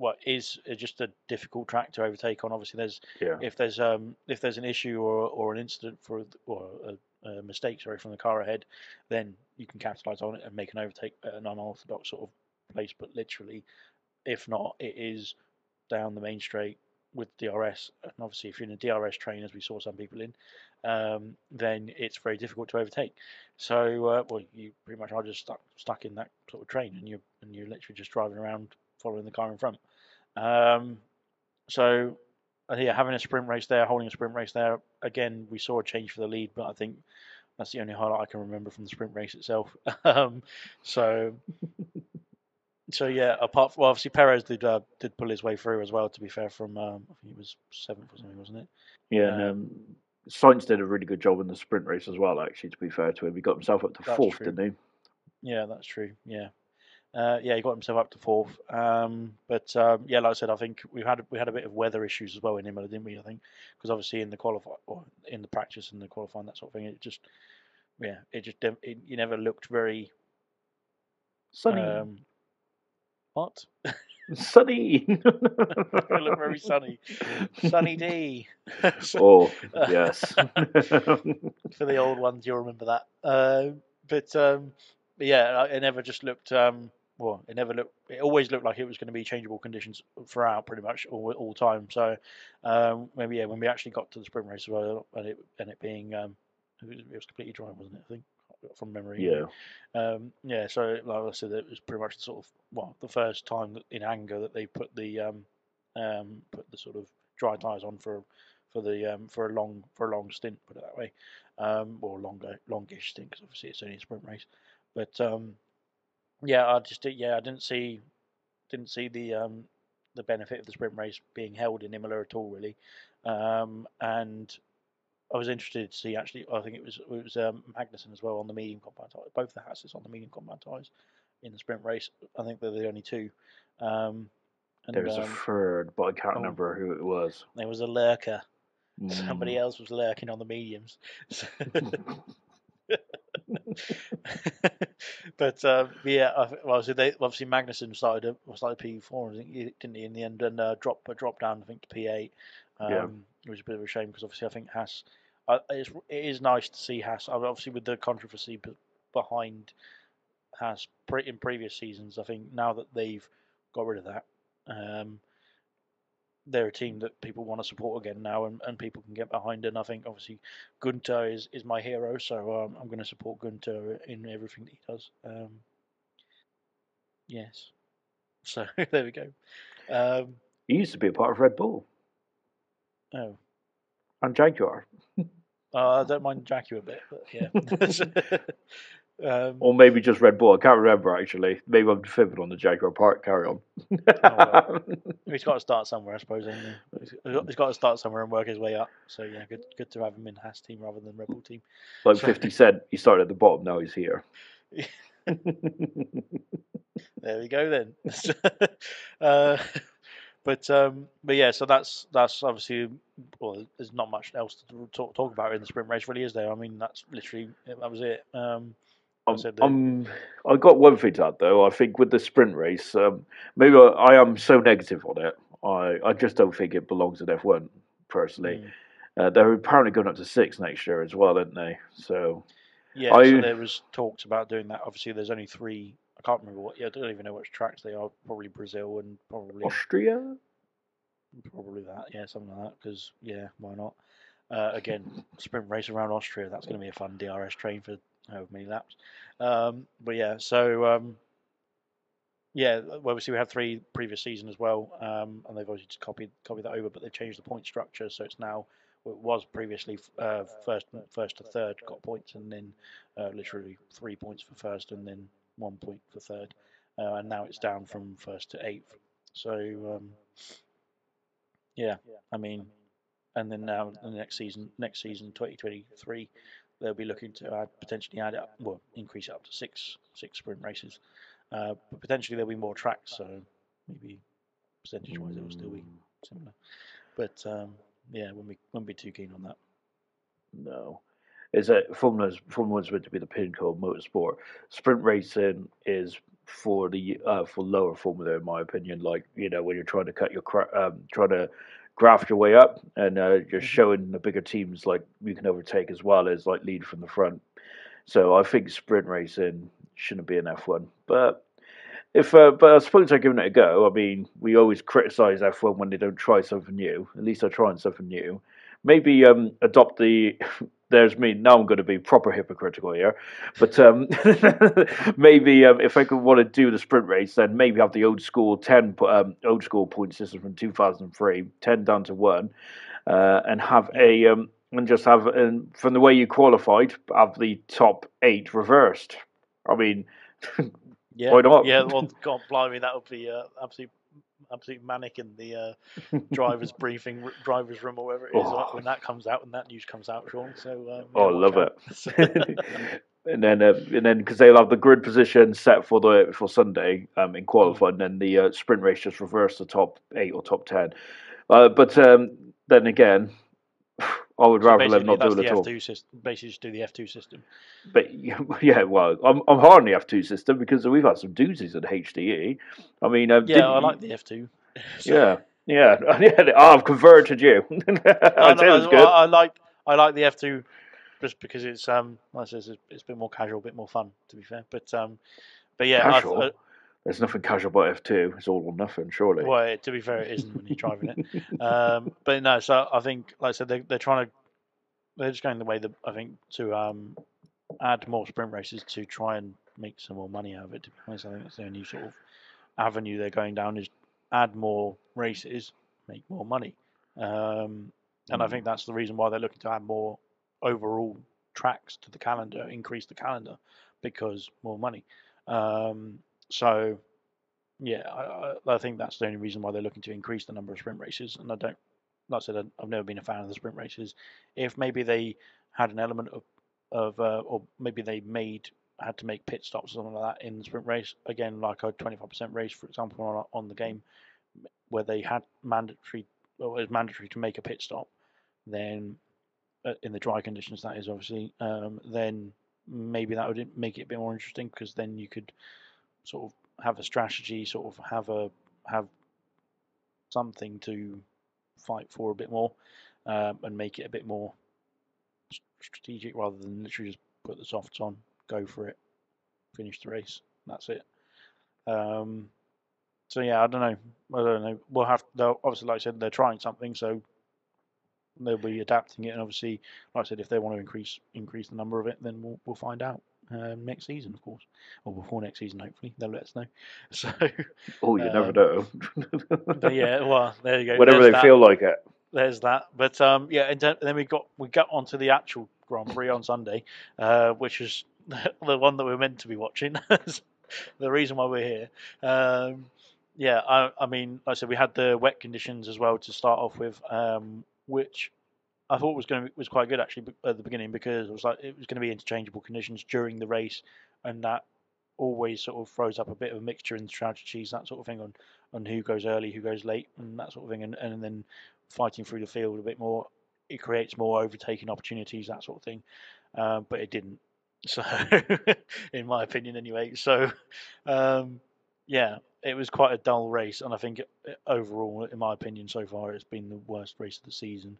what is uh, just a difficult track to overtake on. Obviously, there's Yeah. if there's um if there's an issue or or an incident for or a, a mistake sorry from the car ahead, then you can capitalize on it and make an overtake at an unorthodox sort of place. But literally, if not, it is down the main straight with DRS. And obviously, if you're in a DRS train, as we saw some people in, um, then it's very difficult to overtake. So, uh, well, you pretty much are just stuck stuck in that sort of train, and you're and you're literally just driving around following the car in front. Um, so, uh, yeah, having a sprint race there, holding a sprint race there, again, we saw a change for the lead, but I think that's the only highlight I can remember from the sprint race itself. um, so, so yeah, apart from well, obviously Perez did uh, did pull his way through as well. To be fair, from um, I think he was seventh or something, wasn't it? Yeah, and um, Sainz did a really good job in the sprint race as well. Actually, to be fair to him, he got himself up to fourth, true. didn't he? Yeah, that's true. Yeah, uh, yeah, he got himself up to fourth. Um, but um, yeah, like I said, I think we had we had a bit of weather issues as well in Imola, didn't we? I think because obviously in the qualify or in the practice and the qualifying that sort of thing, it just yeah, it just it, you never looked very? Sunny, um, what? sunny. it looked very sunny, sunny D. oh yes. for the old ones, you'll remember that. Uh, but, um, but yeah, it never just looked. Um, well, it never looked. It always looked like it was going to be changeable conditions throughout, pretty much all all time. So um, maybe yeah, when we actually got to the sprint race, well, and it and it being um, it was, it was completely dry, wasn't it? I think from memory. yeah, Um, yeah, so like I said, it was pretty much the sort of well, the first time that, in anger that they put the um, um, put the sort of dry tires on for for the um, for a long for a long stint, put it that way, um, or longer longish stint because obviously it's only a sprint race. But um, yeah, I just yeah I didn't see didn't see the um, the benefit of the sprint race being held in Imola at all really, um, and I was interested to see actually. I think it was it was um, Magnussen as well on the medium compound tires. Both the Hasses on the medium compound tires in the sprint race. I think they're the only two. Um, and, There's a um, third, but I can't oh. remember who it was. there was a lurker. Somebody Mm. else was lurking on the mediums. but um, yeah, I, well, so they obviously Magnussen started started P four, I think, didn't he? In the end, and uh, drop a drop down, I think, to P eight. Um, Yeah. It was a bit of a shame because obviously I think Haas. Uh, it's, it is nice to see Haas. Obviously with the controversy behind Haas in previous seasons, I think now that they've got rid of that, um, they're a team that people want to support again now, and, and people can get behind. And I think obviously Gunter is, is my hero, so um, I'm going to support Gunter in everything that he does. Um, yes, so there we go. Um, He used to be a part of Red Bull oh, and Jaguar, uh, I don't mind Jackie a bit, but yeah. um, or maybe just Red Bull. I can't remember actually. Maybe I'm fibbing on the Jaguar part. Carry on. well. he's got to start somewhere, I suppose. he? He's got- to start somewhere and work his way up. So yeah, good good to have him in Haas team rather than Red Bull team. like So- 50 Cent, he started at the bottom. Now he's here. There we go then. uh, but um, but yeah, so that's that's obviously well, there's not much else to talk, talk about in the sprint race, really, is there? I mean, that's literally that was it. Um, That- um, I got one thing to add though. I think with the sprint race, um, maybe I, I am so negative on it. I, I just don't think it belongs in F1 personally. mm, Uh, they're apparently going up to six next year as well, aren't they? So yeah, so there was talks about doing that. Obviously, there's only three. I can't remember what. Yeah, I don't even know which tracks they are. Probably Brazil and probably Austria. probably that. Yeah, something like that. Because yeah, why not? Uh, again, sprint race around Austria. That's going to be a fun DRS train for however many laps. Um, but yeah, so um, yeah, well, obviously we had three previous season as well, um, and they've obviously just copied copied that over, but they've changed the point structure, so it's now it was previously uh, first first to third got points, and then uh, literally three points for first, and then one point for third, uh, and now it's down from first to eighth. So um, yeah, I mean, and then now the next season, next season, 2023, they'll be looking to add, potentially add up, well, increase it up to six six sprint races. Uh, but potentially there'll be more tracks, so maybe percentage wise it will still be similar. But um, yeah, wouldn't be wouldn't be too keen on that. No. Is that Formula's Formula One's meant to be the pinnacle of motorsport. Sprint racing is for the uh, for lower formula, in my opinion. Like you know, when you're trying to cut your cra- um, trying to graft your way up, and uh, you're Mhm. showing the bigger teams like you can overtake as well as like lead from the front. So I think sprint racing shouldn't be an F1, but. If, uh, but I suppose they're giving it a go. I mean, we always criticise F1 when they don't try something new. At least they're trying something new. Maybe um, adopt the there's me now i'm going to be proper hypocritical here but um, maybe um, if i could want to do the sprint race then maybe have the old school 10 um, old school point system from 2003 10 down to 1 uh, and have a um, and just have and from the way you qualified have the top 8 reversed i mean Yeah, Why not? Yeah, well, God, blimey, that would be uh, absolute, absolute manic in the uh, driver's briefing, r- driver's room, or whatever it is Oh. when that comes out, when that news comes out, Sean. So, um, Oh, love out. and then uh, and then because they'll have the grid position set for the for Sunday um, in qualifying, and then the uh, sprint race just reverse the top eight or top ten. Uh, but um, then again, I would So rather them not do it at all. F2 system. Basically, just do the F2 system. But yeah, well, I'm I'm hard on the F2 system because we've had some doozies at HDE. I mean, um, Yeah, I like the F2. So- yeah. Yeah, yeah. Oh, I've converted you. I no, said it was I, good. I like I like the F2 just because it's um like I it's, it's a bit more casual, a bit more fun to be fair. But um but yeah, I, I, There's nothing casual about F2. It's all or nothing, surely. well, to be fair, it isn't when you're driving it. Um, but no, so I think, like I said, they, they're trying to, they're just going the way that I think to um, add more sprint races to try and make some more money out of it. To be honest, I think that's the only sort of avenue they're going down is add more races, make more money. Um, and I think that's the reason why they're looking to add more overall tracks to the calendar, increase the calendar because more money. Um, so yeah, I, I, think that's the only reason why they're looking to increase the number of sprint races, and I don't like I said, I've never been a fan of the sprint races. If maybe they had an element of, of uh, or maybe they made had to make pit stops or something like that in the sprint race, again, like a 25% race, for example, on, on the game, where they had mandatory, well, it was mandatory to make a pit stop, then uh, in the dry conditions, that is obviously, um, then maybe that would make it a bit more interesting because then you could sort of have a strategy, sort of have a have something to fight for a bit more um, and make it a bit more strategic rather than literally just put the softs on, go for it, finish the race. That's it. Um, so yeah, I don't know. I don't know. We'll have. Obviously, like I said, they're trying something, so they'll be adapting it. And obviously, like I said, if they want to increase increase the number of it, then we'll we'll find out um, next season, of course, or before next season. Hopefully, they'll let us know. So, oh, you um, never know. yeah, well, there you go. Whatever they that. feel like it. There's that. But um, yeah, and then we got we got onto the actual Grand Prix on Sunday, uh, which is the one that we're meant to be watching. the reason why we're here. Um, yeah, I, I, mean, like I said, we had the wet conditions as well to start off with, um, which I thought was going to was quite good actually at the beginning because it was like it was going to be interchangeable conditions during the race, and that always sort of throws up a bit of a mixture in the strategies, that sort of thing on on who goes early, who goes late, and that sort of thing, and, and then fighting through the field a bit more. It creates more overtaking opportunities, that sort of thing, uh, but it didn't. So, in my opinion, anyway. So, um, yeah, it was quite a dull race, and I think overall, in my opinion, so far, it's been the worst race of the season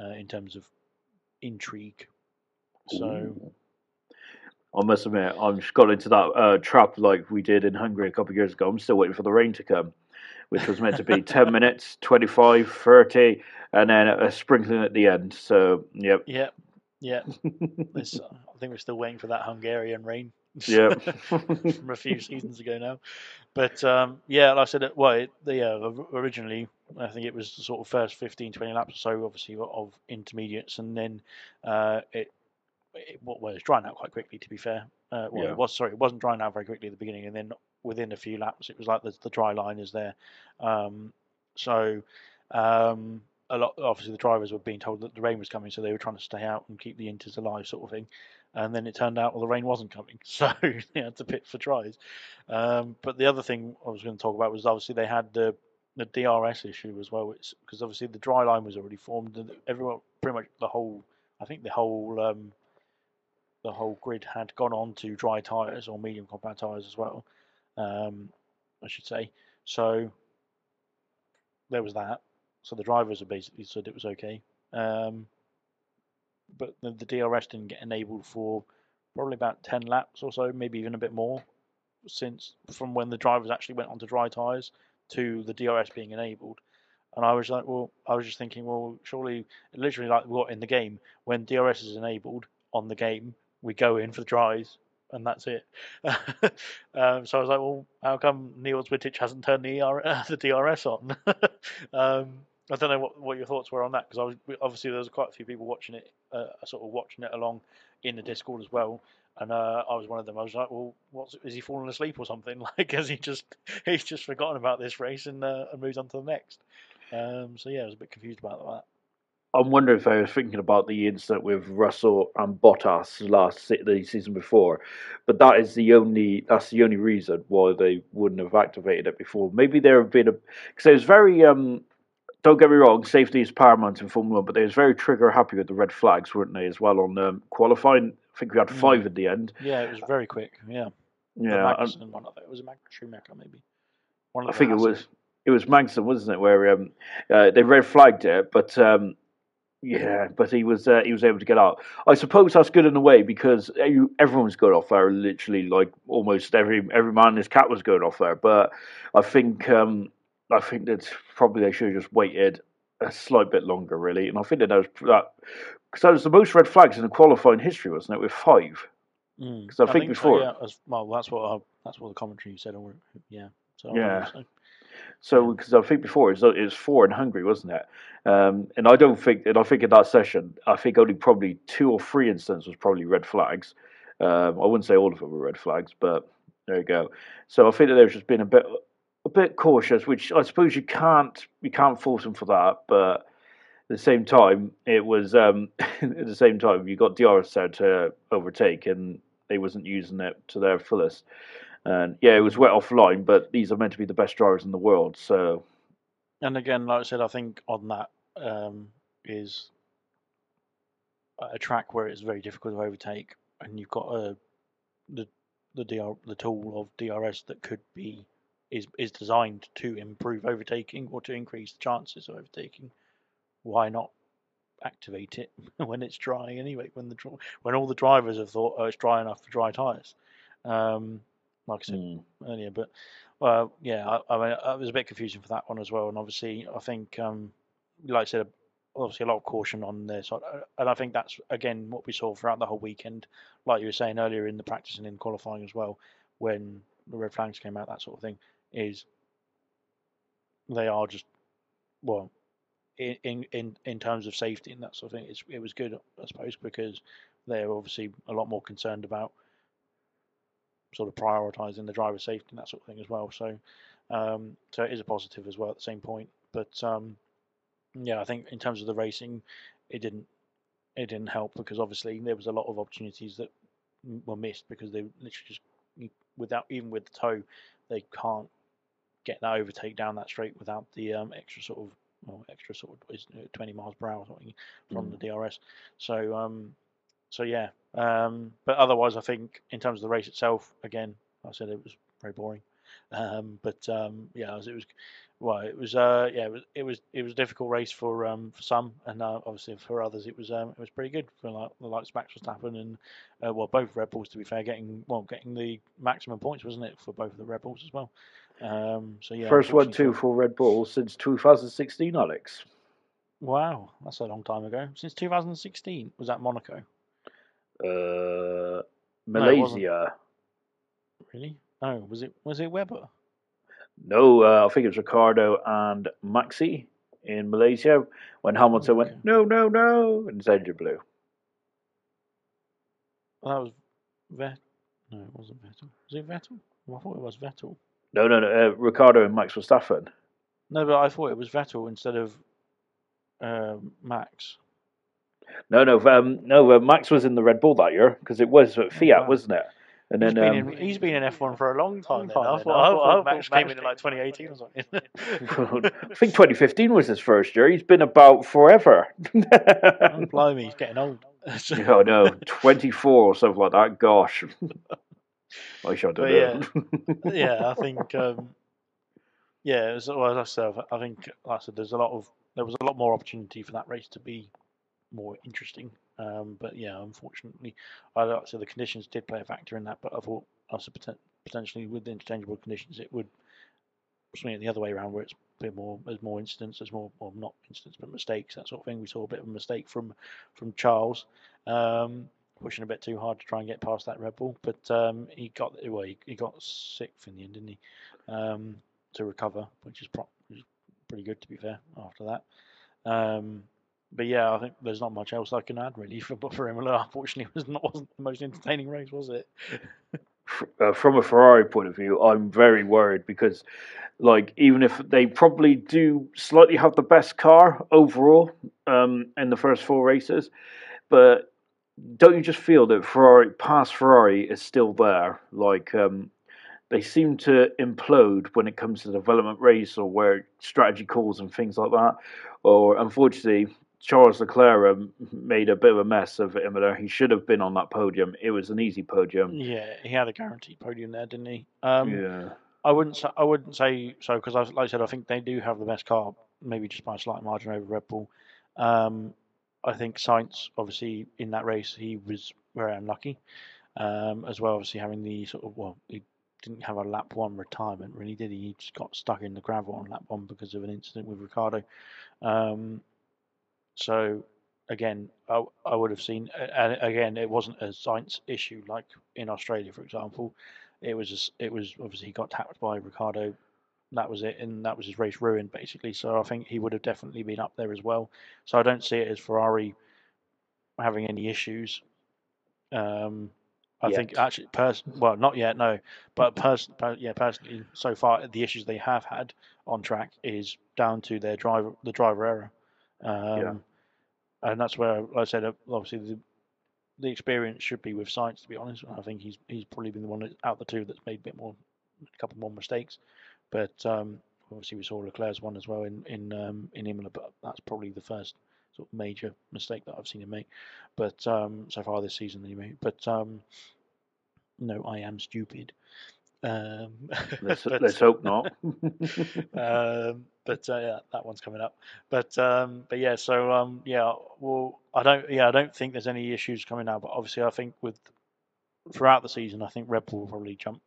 uh, in terms of intrigue. So. I must admit, I've just got into that uh, trap like we did in Hungary a couple of years ago. I'm still waiting for the rain to come, which was meant to be 10 minutes, 25, 30, and then a sprinkling at the end. So, yep. Yep. Yeah. I think we're still waiting for that Hungarian rain. Yeah. from a few seasons ago now. But um, yeah, like I said, well, it, the, uh, originally I think it was the sort of first 15, 20 laps or so, obviously of intermediates, and then uh, it, it well, drying out quite quickly. To be fair, uh, well, yeah. it was sorry, it wasn't drying out very quickly at the beginning, and then within a few laps, it was like the, the dry line is there. Um, so um, a lot, obviously, the drivers were being told that the rain was coming, so they were trying to stay out and keep the inters alive, sort of thing and then it turned out well the rain wasn't coming, so they had to pit for tries. Um, but the other thing I was going to talk about was obviously they had the the DRS issue as well, because obviously the dry line was already formed, and everyone pretty much the whole I think the whole um, the whole grid had gone on to dry tires or medium compound tires as well, um, I should say. So there was that. So the drivers have basically said it was okay. Um, but the, the DRS didn't get enabled for probably about 10 laps or so, maybe even a bit more, since from when the drivers actually went onto dry tyres to the DRS being enabled. And I was like, well, I was just thinking, well, surely, literally like what in the game, when DRS is enabled on the game, we go in for the dries and that's it. um, so I was like, well, how come Neil Wittich hasn't turned the, ER, the DRS on? um, I don't know what, what your thoughts were on that because obviously there was quite a few people watching it, uh, sort of watching it along in the Discord as well, and uh, I was one of them. I was like, well, what's is he falling asleep or something? Like, has he just he's just forgotten about this race and uh, and moved on to the next? Um, so yeah, I was a bit confused about that. I'm wondering if I was thinking about the incident with Russell and Bottas last the season before, but that is the only that's the only reason why they wouldn't have activated it before. Maybe there have been a because it was very um don't get me wrong, safety is paramount in Formula One, but they was very trigger happy with the red flags, weren't they, as well on um, qualifying? I think we had five mm. at the end. Yeah, it was very quick. Yeah. Yeah. Magnussen, one of it. was a Mag- Schumacher, maybe. one I think it was it was Magnussen, wasn't it? Where um, uh, they red flagged it, but um, yeah, but he was uh, he was able to get out. I suppose that's good in a way because everyone's going off there. Literally, like almost every every man in his cat was going off there. But I think um, I think that probably they should have just waited a slight bit longer, really. And I think that that was that because that was the most red flags in the qualifying history, wasn't it? With five. Because mm, I, I, think, before, so, yeah, as, well, that's what I, that's what the commentary said. Yeah. So yeah. So because I think before it was, it was, four in Hungary, wasn't it? Um, and I don't think, and I think in that session, I think only probably two or three instances was probably red flags. Um, I wouldn't say all of them were red flags, but there you go. So I think that there's just been a bit a bit cautious, which I suppose you can't you can't force them for that, but at the same time, it was um, at the same time you got DRS there to overtake, and they wasn't using it to their fullest. And yeah, it was wet offline, but these are meant to be the best drivers in the world. So, and again, like I said, I think on that um, is a track where it's very difficult to overtake, and you've got a the the DR, the tool of DRS that could be is is designed to improve overtaking or to increase the chances of overtaking. Why not activate it when it's dry anyway? When the when all the drivers have thought, oh, it's dry enough for dry tires. Um, like I said mm. earlier. But well, yeah, I, I, mean, it was a bit confusing for that one as well. And obviously, I think, um, like I said, obviously a lot of caution on this, uh, and I think that's again what we saw throughout the whole weekend. Like you were saying earlier in the practice and in qualifying as well, when the red flags came out, that sort of thing, is they are just well. In, in in terms of safety and that sort of thing, it was good, I suppose, because they're obviously a lot more concerned about sort of prioritising the driver safety and that sort of thing as well. So, um, so it is a positive as well at the same point. But um, yeah, I think in terms of the racing, it didn't it didn't help because obviously there was a lot of opportunities that were missed because they literally just without even with the toe, they can't get that overtake down that straight without the um, extra sort of well, extra sort of is 20 miles per hour something from mm. the DRS. So um, so yeah, um, but otherwise, I think in terms of the race itself, again, like I said it was very boring. Um, but um, yeah, it was, it was well, it was uh, yeah, it was it was it was a difficult race for um, for some, and uh, obviously for others, it was um, it was pretty good for like the likes of Max Verstappen and uh, well, both Red Bulls to be fair, getting well, getting the maximum points, wasn't it, for both of the Red Bulls as well. Um, so yeah, first one two for Red Bull since 2016, Alex. Wow, that's a long time ago. Since 2016, was that Monaco? Uh, Malaysia. No, really? Oh, was it was it Webber? No, uh, I think it was Ricciardo and Maxi in Malaysia when Hamilton okay. went no, no, no, and his engine blew. Well, that was Vettel. No, it wasn't Vettel. Was it Vettel? Well, I thought it was Vettel. No, no, no. Uh, Ricciardo and Max Verstappen. No, but I thought it was Vettel instead of uh, Max. No, no, um, no. Uh, Max was in the Red Bull that year because it was at Fiat, wow. wasn't it? And he's then been um, in, he's been in F1 for a long time. Then. I, thought, I, thought, Max came in in like 2018 or something. I think 2015 was his first year. He's been about forever. oh, blimey, he's getting old. oh no, 24 or something like that. Gosh, I should have yeah, yeah, I think. Um, yeah, was, well, as I said, I think, like I said, there's a lot of there was a lot more opportunity for that race to be more interesting. Um, but yeah, unfortunately, I like so the conditions did play a factor in that. But I thought also potentially with the interchangeable conditions, it would swing it the other way around, where it's a bit more there's more incidents, there's more well not incidents but mistakes that sort of thing. We saw a bit of a mistake from from Charles. Um, pushing a bit too hard to try and get past that Red Bull, but um, he got well, he, he, got sixth in the end, didn't he? Um, to recover, which is, pro- which is pretty good to be fair. After that, um, but yeah, I think there's not much else I can add really for for Imola. Unfortunately, it was not wasn't the most entertaining race, was it? uh, from a Ferrari point of view, I'm very worried because, like, even if they probably do slightly have the best car overall um, in the first four races, but don't you just feel that Ferrari, past Ferrari, is still there? Like, um, they seem to implode when it comes to development race or where strategy calls and things like that. Or unfortunately, Charles Leclerc um, made a bit of a mess of Imola. He should have been on that podium. It was an easy podium. Yeah, he had a guaranteed podium there, didn't he? Um, yeah. I wouldn't. Say, I wouldn't say so because, like I said, I think they do have the best car, maybe just by a slight margin over Red Bull. Um, I think Sainz, obviously, in that race, he was very unlucky. Um, as well, obviously, having the sort of well, he didn't have a lap one retirement, really, did he? He just got stuck in the gravel on lap one because of an incident with Ricciardo. Um, so again, I, I would have seen, and again, it wasn't a Sainz issue like in Australia, for example. It was just, it was obviously he got tapped by Ricciardo. That was it, and that was his race ruined basically. So I think he would have definitely been up there as well. So I don't see it as Ferrari having any issues. Um, I yet. think actually, pers- well, not yet, no, but pers- per- yeah, personally, so far the issues they have had on track is down to their driver, the driver error. Um, Yeah. And that's where, like I said, uh, obviously the the experience should be with Sainz. To be honest, I think he's he's probably been the one out of the two that's made a bit more, a couple more mistakes. But um, obviously we saw Leclerc's one as well in in um, in Imola, but that's probably the first sort of major mistake that I've seen him make. But um, so far this season anyway. But um, no, I am stupid. Um, Let's, but- let's hope not. um, but uh, yeah, that one's coming up. But um, but yeah, so um, yeah, well, I don't yeah, I don't think there's any issues coming out. But obviously, I think with throughout the season, I think Red Bull will probably jump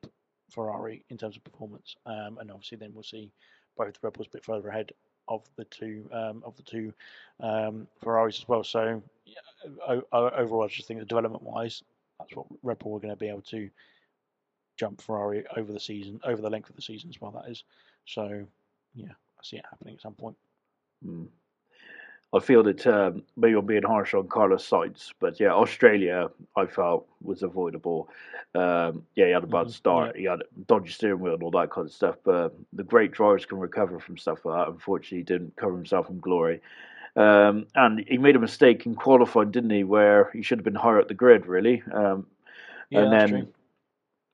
Ferrari in terms of performance, um, and obviously then we'll see both Red Bulls a bit further ahead of the two um, of the two um, Ferraris as well. So yeah, overall, I just think that development wise, that's what Red Bull are going to be able to jump Ferrari over the season, over the length of the season as well. That is. So yeah, I see it happening at some point. Mm. I feel that um, maybe I'm being harsh on Carlos Sainz, but yeah, Australia I felt was avoidable. Um, yeah, he had a bad Mhm, start, he had a dodgy steering wheel and all that kind of stuff. But the great drivers can recover from stuff like that. Unfortunately, he didn't cover himself in glory. Um, and he made a mistake in qualifying, didn't he? Where he should have been higher up the grid, really. Um, Yeah, and that's then true.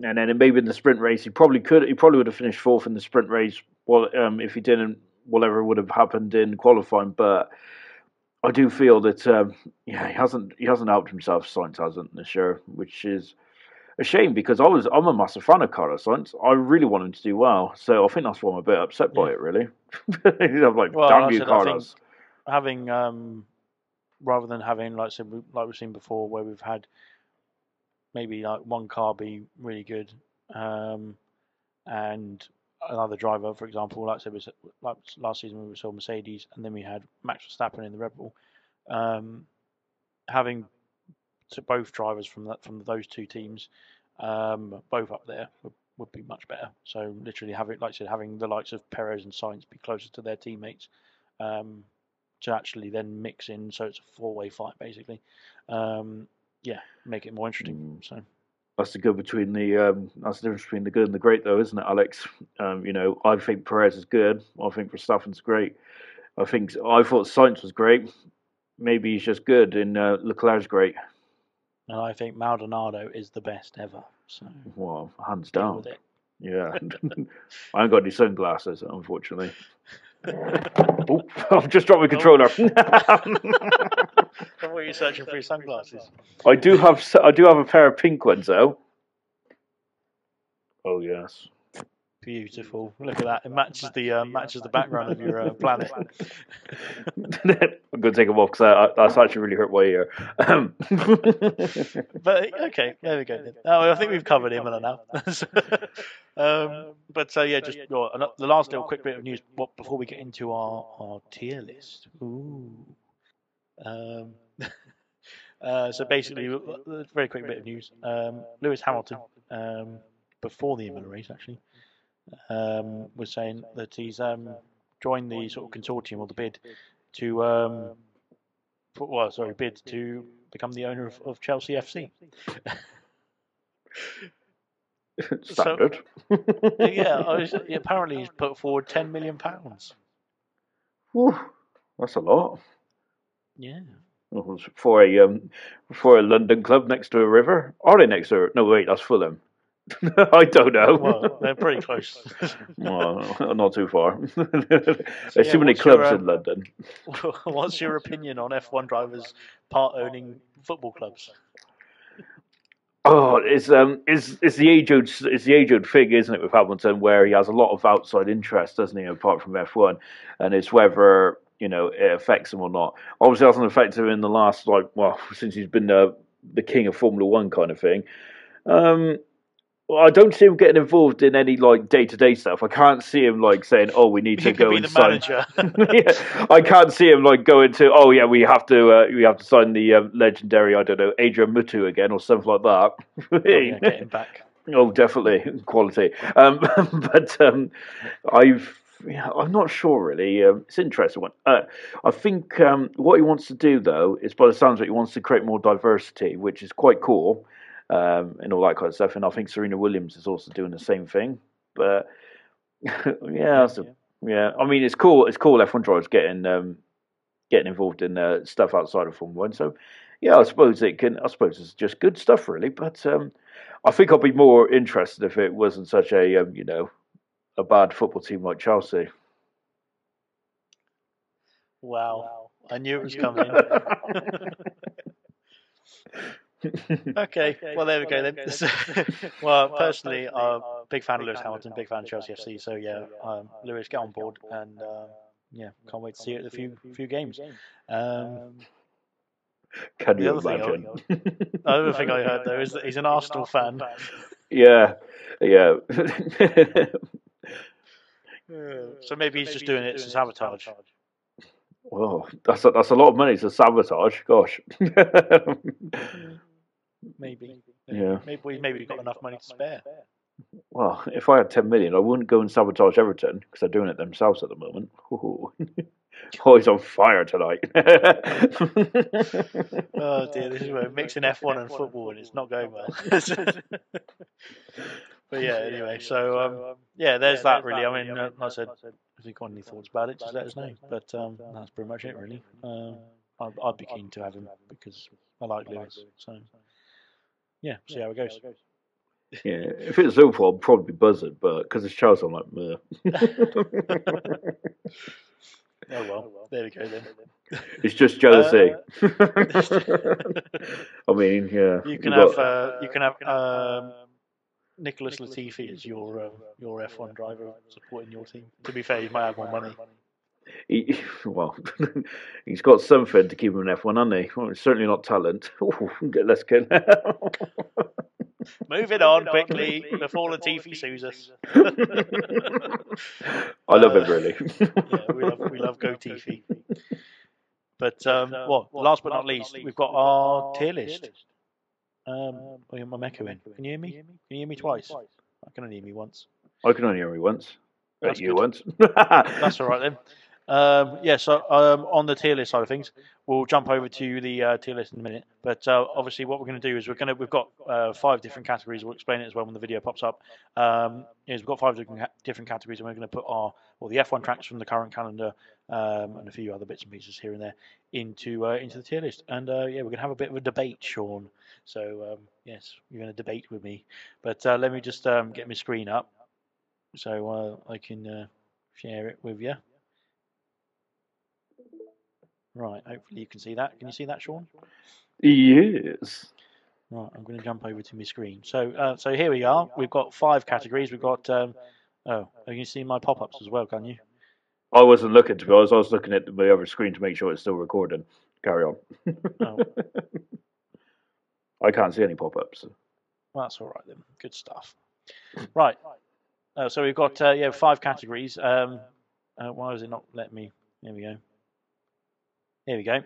and then maybe in the sprint race he probably could he probably would have finished fourth in the sprint race well um, if he didn't whatever would have happened in qualifying but I do feel that um, yeah he hasn't he hasn't helped himself Sainz hasn't this year which is a shame because I was I'm a massive fan of Carlos Sainz I really want him to do well. So I think that's why I'm a bit upset by Yeah. it really. I'm like Well, damn you said, Carlos. having um, rather than having like said, like we've seen before, where we've had maybe like one car be really good, um, and another driver, for example, like I said, was like last season we saw Mercedes, and then we had Max Verstappen in the Red Bull. Um, having to both drivers from that from those two teams, um, both up there would, would be much better. So literally having, like I said, having the likes of Perez and Sainz be closer to their teammates, um, to actually then mix in, so it's a four-way fight basically. Um, yeah, make it more interesting. So That's the good between the um, that's the difference between the good and the great, though, isn't it, Alex? Um, you know, I think Perez is good. I think Verstappen's great. I think I thought Sainz was great. Maybe he's just good, and uh, Leclerc's great. and I think Maldonado is the best ever. So Well, hands down. Yeah, I ain't got any sunglasses, unfortunately. oh, I've just dropped my controller. What were you searching for your sunglasses? I do have s- I do have a pair of pink ones though. Oh yes. Beautiful. Look at that. It matches the uh, matches the background of your uh, planet. I'm gonna take them off because that's actually really hurt my ear. Um, But okay, there we go. Then. Oh, I think we've covered Imola now. um, but uh, yeah, just well, the last little quick bit of news what- before we get into our, our tier list. Ooh. Um, uh, so basically, uh, uh, very quick bit of news. Um, Lewis Hamilton, um, before the Imola race, actually, um, was saying that he's um, joined the sort of consortium or the bid to, um, for- well, sorry, bid to become the owner of, of Chelsea FC. Standard. yeah, I was, apparently he's put forward ten million pounds. That's a lot. Yeah. For a um, for a London club next to a river. Are they next to? A, no, wait, that's Fulham. I don't know. Well, they're pretty close. Well, not too far. There's yeah, too many your, clubs um, in London. What's your opinion on F1 drivers part owning football clubs? Oh, it's um, it's it's the age old it's the age old thing, isn't it, with Hamilton, where he has a lot of outside interest, doesn't he, apart from F one, and it's whether you know it affects him or not. Obviously, it hasn't affected him in the last like well since he's been uh, the king of Formula One kind of thing. Um, well, I don't see him getting involved in any like day to day stuff. I can't see him like saying, "Oh, we need He to go be and the sign." manager. yeah, I can't see him like going to. Oh yeah, we have to. Uh, we have to sign the um, legendary. I don't know, Adrian Mutu again or something like that. Oh, yeah, get him back. Oh, definitely quality. Um, but um, I've, yeah, I'm not sure really. Um, it's an interesting one. Uh, I think um, what he wants to do though is, by the sounds of it, he wants to create more diversity, which is quite cool, um, and all that kind of stuff. And I think Serena Williams is also doing the same thing. But yeah, a, yeah. I mean, it's cool. It's cool. F1 drivers getting um, getting involved in uh, stuff outside of Formula One. So, yeah, I suppose it can. I suppose it's just good stuff, really. But um, I think I'd be more interested if it wasn't such a um, you know a bad football team like Chelsea. Wow. I knew it was coming. okay, well there we go then. well, personally, I'm a big fan of Lewis Hamilton, big fan of Chelsea FC. So yeah, um, Lewis, get on board, and uh, yeah, can't wait to see you at a few few games. Um, Can you other thing, I, imagine? the other thing I heard though is that he's an Arsenal fan. yeah, yeah. So maybe he's just doing it to sabotage. well, that's a, that's a lot of money to sabotage. Gosh. Maybe. Yeah. Maybe maybe he's got enough money to spare. well, if I had ten million, I wouldn't go and sabotage Everton because they're doing it themselves at the moment. Ooh. oh, he's on fire tonight. Oh dear, this is where we're mixing F1 and football, and it's not going well. but yeah, anyway, so um, yeah, there's that really. I mean, uh, like I said, if you've got any thoughts about it, just let us know. But um, that's pretty much it, really. Um, I'd, I'd be keen to have him because I like Lewis. So yeah, see how it goes. yeah, if it's Liverpool, I'd probably be buzzing, but because it's Charles, I'm like, meh. Oh well, there we go then. it's just jealousy. Uh, I mean, yeah. You can we've got- uh, you can have um, Nicholas Latifi as your uh, your F1 driver supporting your team. To be fair, he might have more money. he, well, he's got something to keep him in F1, hasn't he? Well, it's certainly not talent. Ooh, get- let's get. Moving on quickly before Latifi sues us. I love him really. yeah, we love we love Goatifi. But um, well, last but not least, we've got our tier list. Um, oh, yeah, my echo in. Can you hear me? Can you hear me twice? I can only hear me once. I can only hear me once. That's you good. once. That's all right then. Um, yeah, so um, on the tier list side of things, we'll jump over to the uh, tier list in a minute. But uh, obviously, what we're going to do is we're going to we've got uh, five different categories. We'll explain it as well when the video pops up. Um, is we've got five different, ca- different categories, and we're going to put our well the F1 tracks from the current calendar um, and a few other bits and pieces here and there into uh, into the tier list. And uh, yeah, we're going to have a bit of a debate, Sean. So um, yes, you're going to debate with me. But uh, let me just um, get my screen up so I can share it with you. Right, hopefully you can see that. Can you see that, Sean? yes. Right, I'm going to jump over to my screen. So, uh, so here we are. We've got five categories. We've got. Um, oh, you can see my pop-ups as well, can you? I wasn't looking to be honest. I was looking at my other screen to make sure it's still recording. Carry on. Oh, I can't see any pop-ups. that's all right then. Good stuff. Right. Uh, so we've got uh, yeah five categories. Um, uh, why is it not letting me? There we go. Here we go.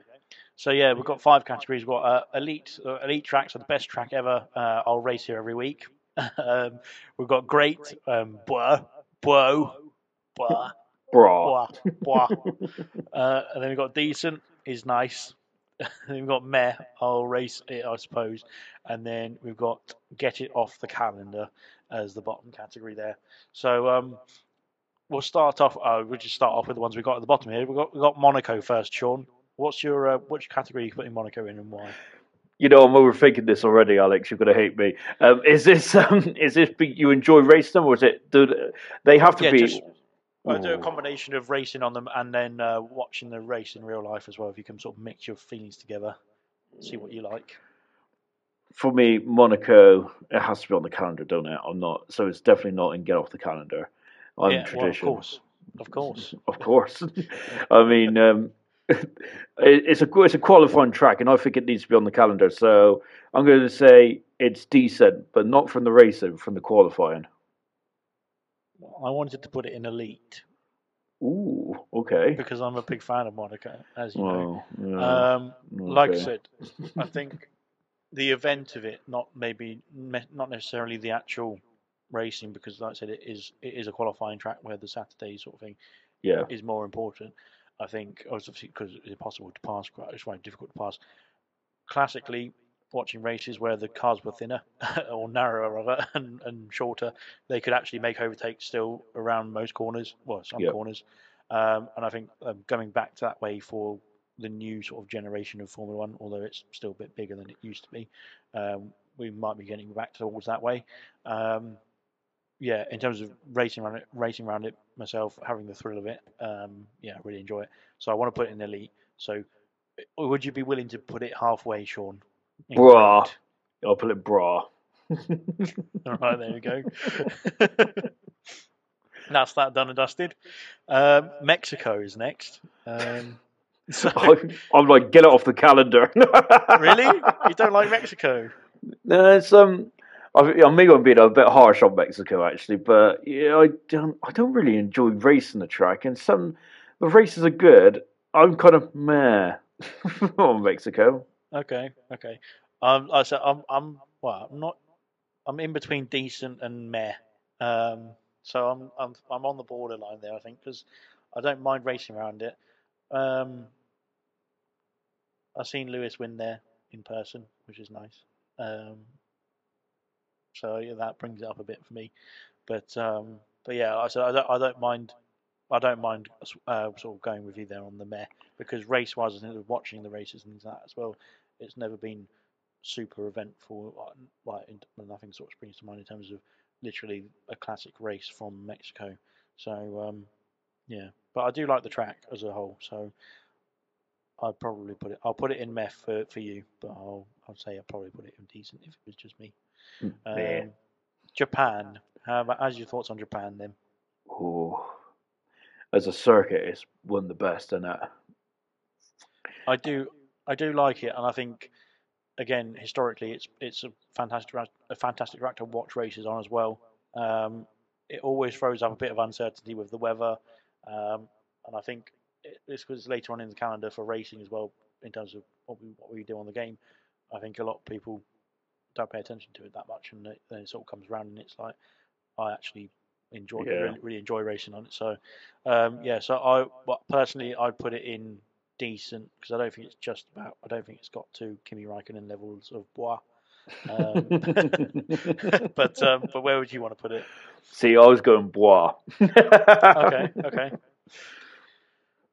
So yeah, we've got five categories. We've got uh, elite. Uh, elite tracks are the best track ever. Uh, I'll race here every week. um, we've got great. Um, blah, blah, blah, blah, blah. uh, and then we've got decent is nice. then we've got meh. I'll race it, I suppose. And then we've got get it off the calendar as the bottom category there. So um, we'll start off. Uh, we'll just start off with the ones we've got at the bottom here. We got we got Monaco first, Sean. What's your uh, which category are you putting Monaco in and why? You know, I'm overthinking this already, Alex. You're going to hate me. Um, is this um, is this be, you enjoy racing them, or is it do they have to Yeah, be? just- I do a combination of racing on them and then uh, watching the race in real life as well. If you can sort of mix your feelings together, see what you like. For me, Monaco, it has to be on the calendar, don't it? I'm not, so it's definitely not in get off the calendar. I'm yeah, well, of course, of course. of course. I mean, um, it's a it's a qualifying track, and I think it needs to be on the calendar. So I'm going to say it's decent, but not from the racing, from the qualifying. I wanted to put it in elite Ooh, okay. because I'm a big fan of Monaco, as you know. Yeah, Um, like I said, I think the event of it, not maybe not necessarily the actual racing, because like I said, it is it is a qualifying track where the Saturday sort of thing yeah, is more important. I think obviously because it's impossible to pass, it's very difficult to pass. Classically, watching races where the cars were thinner or narrower rather and, and shorter, they could actually make overtakes still around most corners, well some Yep. corners. Um, and I think um, going back to that way for the new sort of generation of Formula One, although it's still a bit bigger than it used to be. Um, we might be getting back towards that way. Um, yeah, in terms of racing around it, racing around it myself, having the thrill of it, um, yeah, I really enjoy it. So I want to put it in elite. So, uh, would you be willing to put it halfway, Sean? In Bwoah. I'll put it bwoah. All right, there we go. That's that done and dusted. Um, Mexico is next. Um, so, I'm, I'm like, get it off the calendar. really? You don't like Mexico? No, it's um. I, maybe I'm being a bit harsh on Mexico actually, but yeah, I don't. I don't really enjoy racing the track, and some the races are good. I'm kind of meh on Mexico. Okay, okay. Um, like I said I'm, I'm, well, I'm not, I'm in between decent and meh. Um, so I'm, I'm, I'm on the borderline there, I think, because I don't mind racing around it. Um, I've seen Lewis win there in person, which is nice. Um, so yeah, that brings it up a bit for me. But um, but yeah, I said I don't, I don't mind. I don't mind uh, sort of going with you there on the meh because race wise, I think watching the races and things that as well, it's never been super eventful. Like in- nothing sort of springs to mind in terms of literally a classic race from Mexico. So um, yeah, but I do like the track as a whole. So I'd probably put it. I'll put it in meh for, for you, but I'll I'll say I'd probably put it in decent if it was just me. Meh. Um, Japan. How about, how's your thoughts on Japan then? Oh, as a circuit, it's one of the best, isn't it? I do I do like it, and I think again historically it's it's a fantastic a fantastic track to watch races on as well. Um, it always throws up a bit of uncertainty with the weather, um, and I think it, this was later on in the calendar for racing as well in terms of what we what we do on the game. I think a lot of people don't pay attention to it that much, and it, then it sort of comes around and it's like I actually enjoy Yeah. really, really enjoy racing on it. So um, yeah, so I but personally I'd put it in decent because I don't think it's just about. I don't think it's got to Kimi Raikkonen levels of Bwoah. Um, but um, but where would you want to put it? See, I was going bwoah. Okay, okay.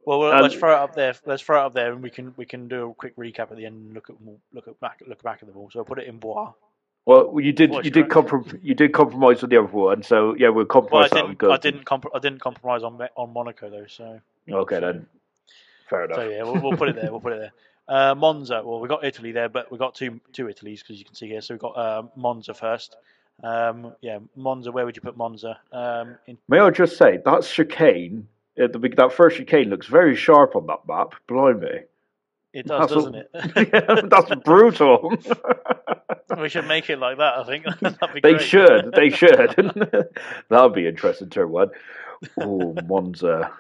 Well, well Um, let's throw it up there. Let's throw it up there, and we can we can do a quick recap at the end and look at look at back look back at them all. So I'll put it in Bwoah. Well, you did. You did comprom- You did compromise with the other one, so yeah, we'll Well, I didn't. Good. I didn't. Comp- I didn't compromise on on Monaco though. So Okay then. Fair enough. so yeah, we'll, we'll put it there. We'll put it there. Uh, Monza. Well, we got Italy there, but we got two two Italies because you can see here. So we got uh, Monza first. Um, yeah, Monza. Where would you put Monza? Um, in, May I just say that chicane at the that first chicane looks very sharp on that map. Blimey, it does, That's doesn't a- it? that's brutal. we should make it like that. I think they great. should. They should. that would be interesting. Turn one. Oh, Monza.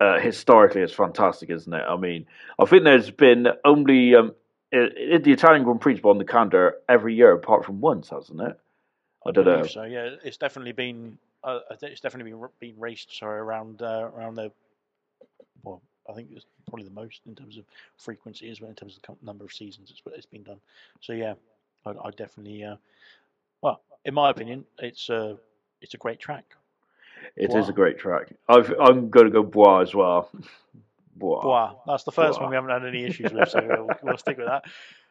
Uh, historically, it's fantastic, isn't it? I mean, I think there's been only um, i- i- the Italian Grand Prix on the calendar every year, apart from once, hasn't it? I don't know. So yeah, it's definitely been. Uh, it's definitely been, been raced. Sorry, around uh, around the. Well, I think it's probably the most in terms of frequency as well in terms of the number of seasons it's it's been done. So yeah, I, I definitely. Uh, well, in my opinion, it's a it's a great track. It is a great track. I've, I'm going to go Bwoah as well. Bwoah. Wow, that's the first Bwoah. one we haven't had any issues with, so we'll, we'll stick with that.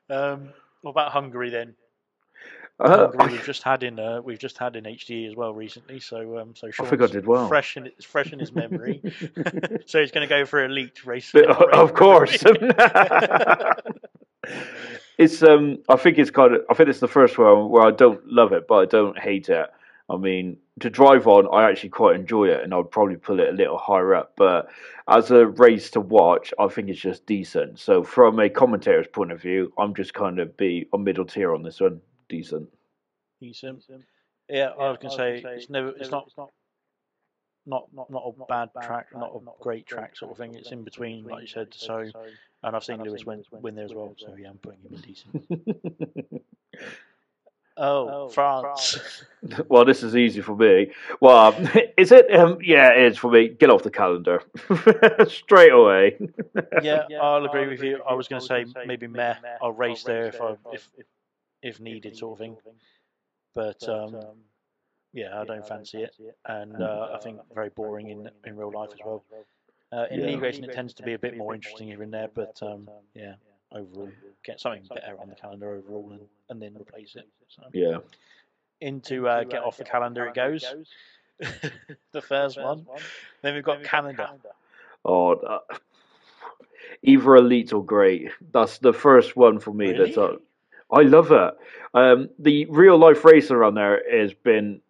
Um, what about Hungary then? Uh, we've just had in uh, we've just had in HD as well recently. So um, so I think I Sean's did well. Fresh in it's fresh in his memory. so he's going to go for elite race. But, of course. it's um I think it's kind of I think it's the first one where I don't love it but I don't hate it. I mean, to drive on, I actually quite enjoy it, and I'd probably pull it a little higher up. But as a race to watch, I think it's just decent. So, from a commentator's point of view, I'm just kind of be a middle tier on this one. Decent. Decent. Yeah, I was going to say it's never it's not not not not a bad track, not a great track sort of thing. It's in between, like you said. So, and I've seen Lewis win win there as well. So yeah, I'm putting him in decent. Oh, France. well, this is easy for me. Well, is it? Um, yeah, it is for me. Get off the calendar straight away. yeah, I'll agree with you. I was going to say maybe meh. I'll race there if I if if needed, sort of thing. But um, yeah, I don't fancy it, and uh, I think very boring in in real life as well. Uh, in Yeah. league racing, it tends to be a bit more interesting here and there, but um, yeah, overall, get something better on the calendar overall, and, and then replace it. So Yeah. into uh, get off the calendar it goes. the first one. Then we've got Canada. Oh, uh, either elite or great. That's the first one for me. That's Really? I love it. Um, the real life racing around there has been,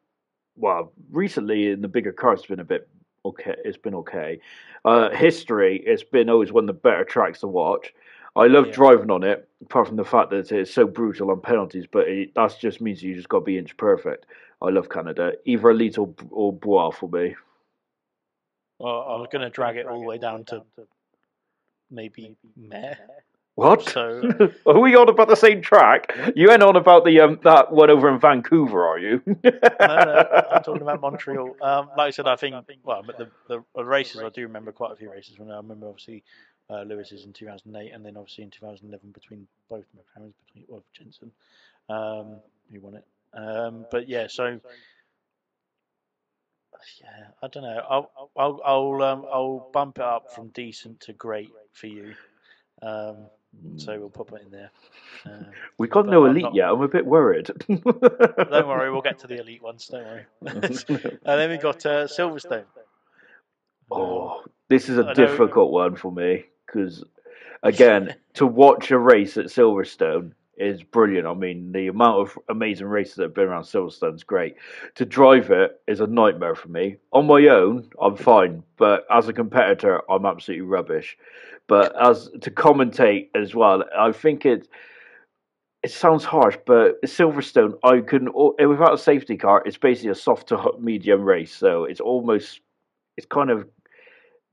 well, recently in the bigger cars, it's been a bit okay. It's been okay. Uh, history, it's been always one of the better tracks to watch. I love Yeah. driving on it, apart from the fact that it's so brutal on penalties. But it, that just means you just got to be inch perfect. I love Canada. Either elite or, or Bwoah for me. Well, I was going to drag it all the way down to maybe meh. What? So Are we on about the same track? You ain't on about the um that one over in Vancouver, are you? no, no, I'm talking about Montreal. Um, like I said, I think well, but the, the, the races I do remember quite a few races. When I remember obviously uh, Lewis's in 2008, and then obviously in 2011 between both McLarens, between well Jensen, um, who won it. Um, but yeah, so yeah, I don't know. I'll I'll I'll um, I'll bump it up from decent to great for you. Um, so we'll put it in there. Uh, we got no elite not- yet. I'm a bit worried. don't worry, we'll get to the elite ones. Don't worry. and then we got uh, Silverstone. oh, this is a I know- difficult one for me because, again, to watch a race at Silverstone is brilliant. I mean, the amount of amazing races that have been around Silverstone is great. To drive it is a nightmare for me. On my own, I'm fine, but as a competitor, I'm absolutely rubbish. But as to commentate as well, I think it it sounds harsh, but Silverstone, I can without a safety car, it's basically a soft to medium race. So it's almost it's kind of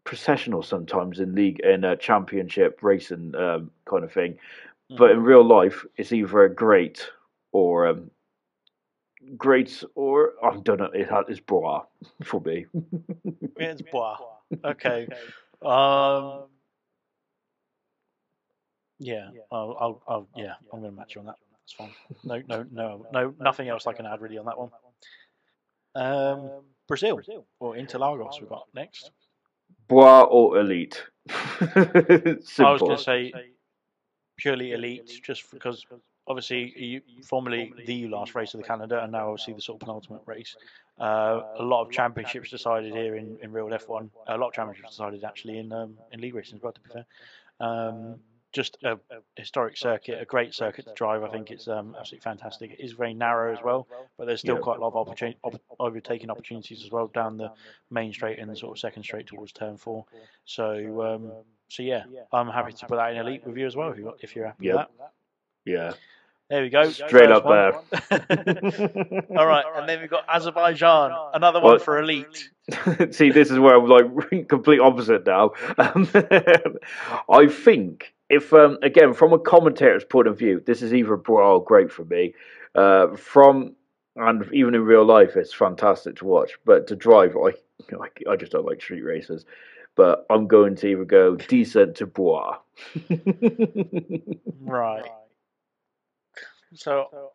processional sometimes in league in a championship racing um, kind of thing. But in real life, it's either a great or um, great or I don't know. It it's bwoah for me. It's Bwoah. Okay. Um, yeah, I'll, I'll, I'll, yeah, I'm going to match you on that. That's fine. No, no, no, no, nothing else I can add really on that one. Um, Brazil or Interlagos we've got next. Bois or elite. I was going to say purely elite, just because obviously you, formerly the last race of the calendar, and now obviously the sort of penultimate race. Uh, a lot of championships decided here in, in real F1. A lot of championships decided actually in um, in league racing as well. To be fair, um, just a, historic circuit, a great circuit to drive. I think it's um, absolutely fantastic. It is very narrow as well, but there's still Yeah. quite a lot of op- overtaking opportunities as well down the main straight and the sort of second straight towards turn four. So um, so yeah, I'm happy to put that in elite with you as well if you're if you're happy Yep. with that. yeah. There we go. Straight first up one. All right, and then we've got Azerbaijan, another one Well- for elite. See, this is where I'm like complete opposite now. Um, I think if um, again from a commentator's point of view, this is either bwoah or great for me. Uh, from and even in real life, it's fantastic to watch. But to drive, I I, I just don't like street races. But I'm going to either go decent to bwoah. Right. So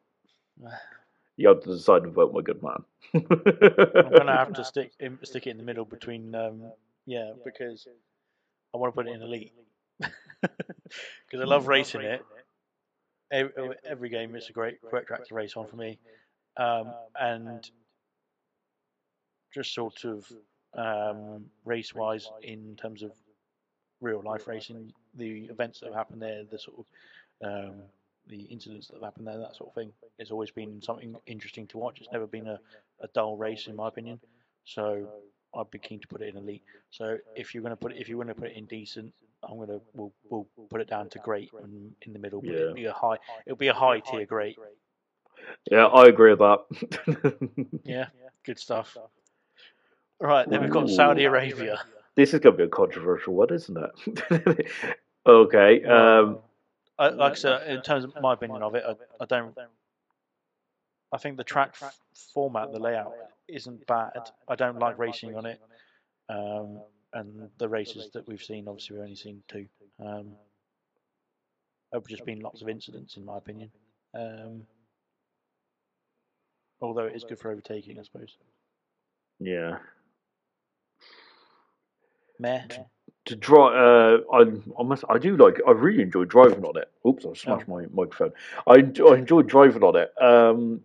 you have to decide to vote, my good man. I'm gonna have to stick in, stick it in the middle between um, yeah because I want to put it in elite because I love racing it. Every, every game it's a great great track to race on for me, um, and just sort of um, race wise in terms of real life racing, the events that have happened there, the sort of um, the incidents that have happened there, that sort of thing. It's always been something interesting to watch. It's never been a, a dull race in my opinion. So I'd be keen to put it in elite. So if you're gonna put it, if you want to put it in decent, I'm gonna we'll, we'll put it down to great and in the middle. But Yeah. it'll be a high. It'll be a high tier great. yeah, I agree with that. Yeah, good stuff. Right, then we've got Saudi Arabia. this is going to be a controversial one, isn't it? okay. Um, I, like I said, in terms of my opinion of it, I, I don't. I think the track f- format, the layout, isn't bad. I don't like racing on it, um, and the races that we've seen, obviously, we've only seen two. Um, have just been lots of incidents, in my opinion. Um, although it is good for overtaking, I suppose. yeah. Meh. to drive. Uh, I, I must. I do like. I really enjoy driving on it. Oops, I smashed my microphone. I, I enjoy driving on it. Um,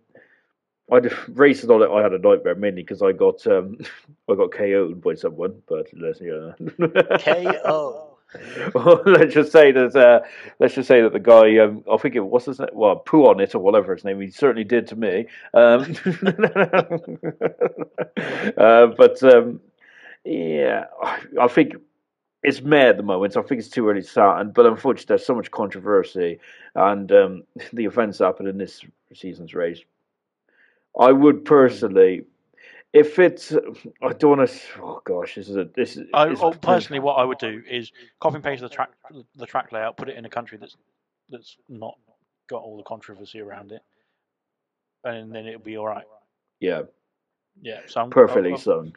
I just racing on it. I had a nightmare mainly because I got um, I got KO'd by someone. But let's yeah. KO. Well, let's just say that. Uh, let's just say that the guy. Um, I think it what's his name. Well, poo on it or whatever his name. He certainly did to me. Um, uh, but um, yeah, I, I think it's May at the moment. So I think it's too early to start. And but unfortunately, there's so much controversy, and um, the events happen in this season's race. I would personally, if it's, I don't want to. Oh gosh, this is a this is. I, oh, personally, what I would do is copy and paste the track the track layout, put it in a country that's that's not got all the controversy around it, and then it'll be all right. Yeah, Yeah, so I'm, perfectly I'm- zoned.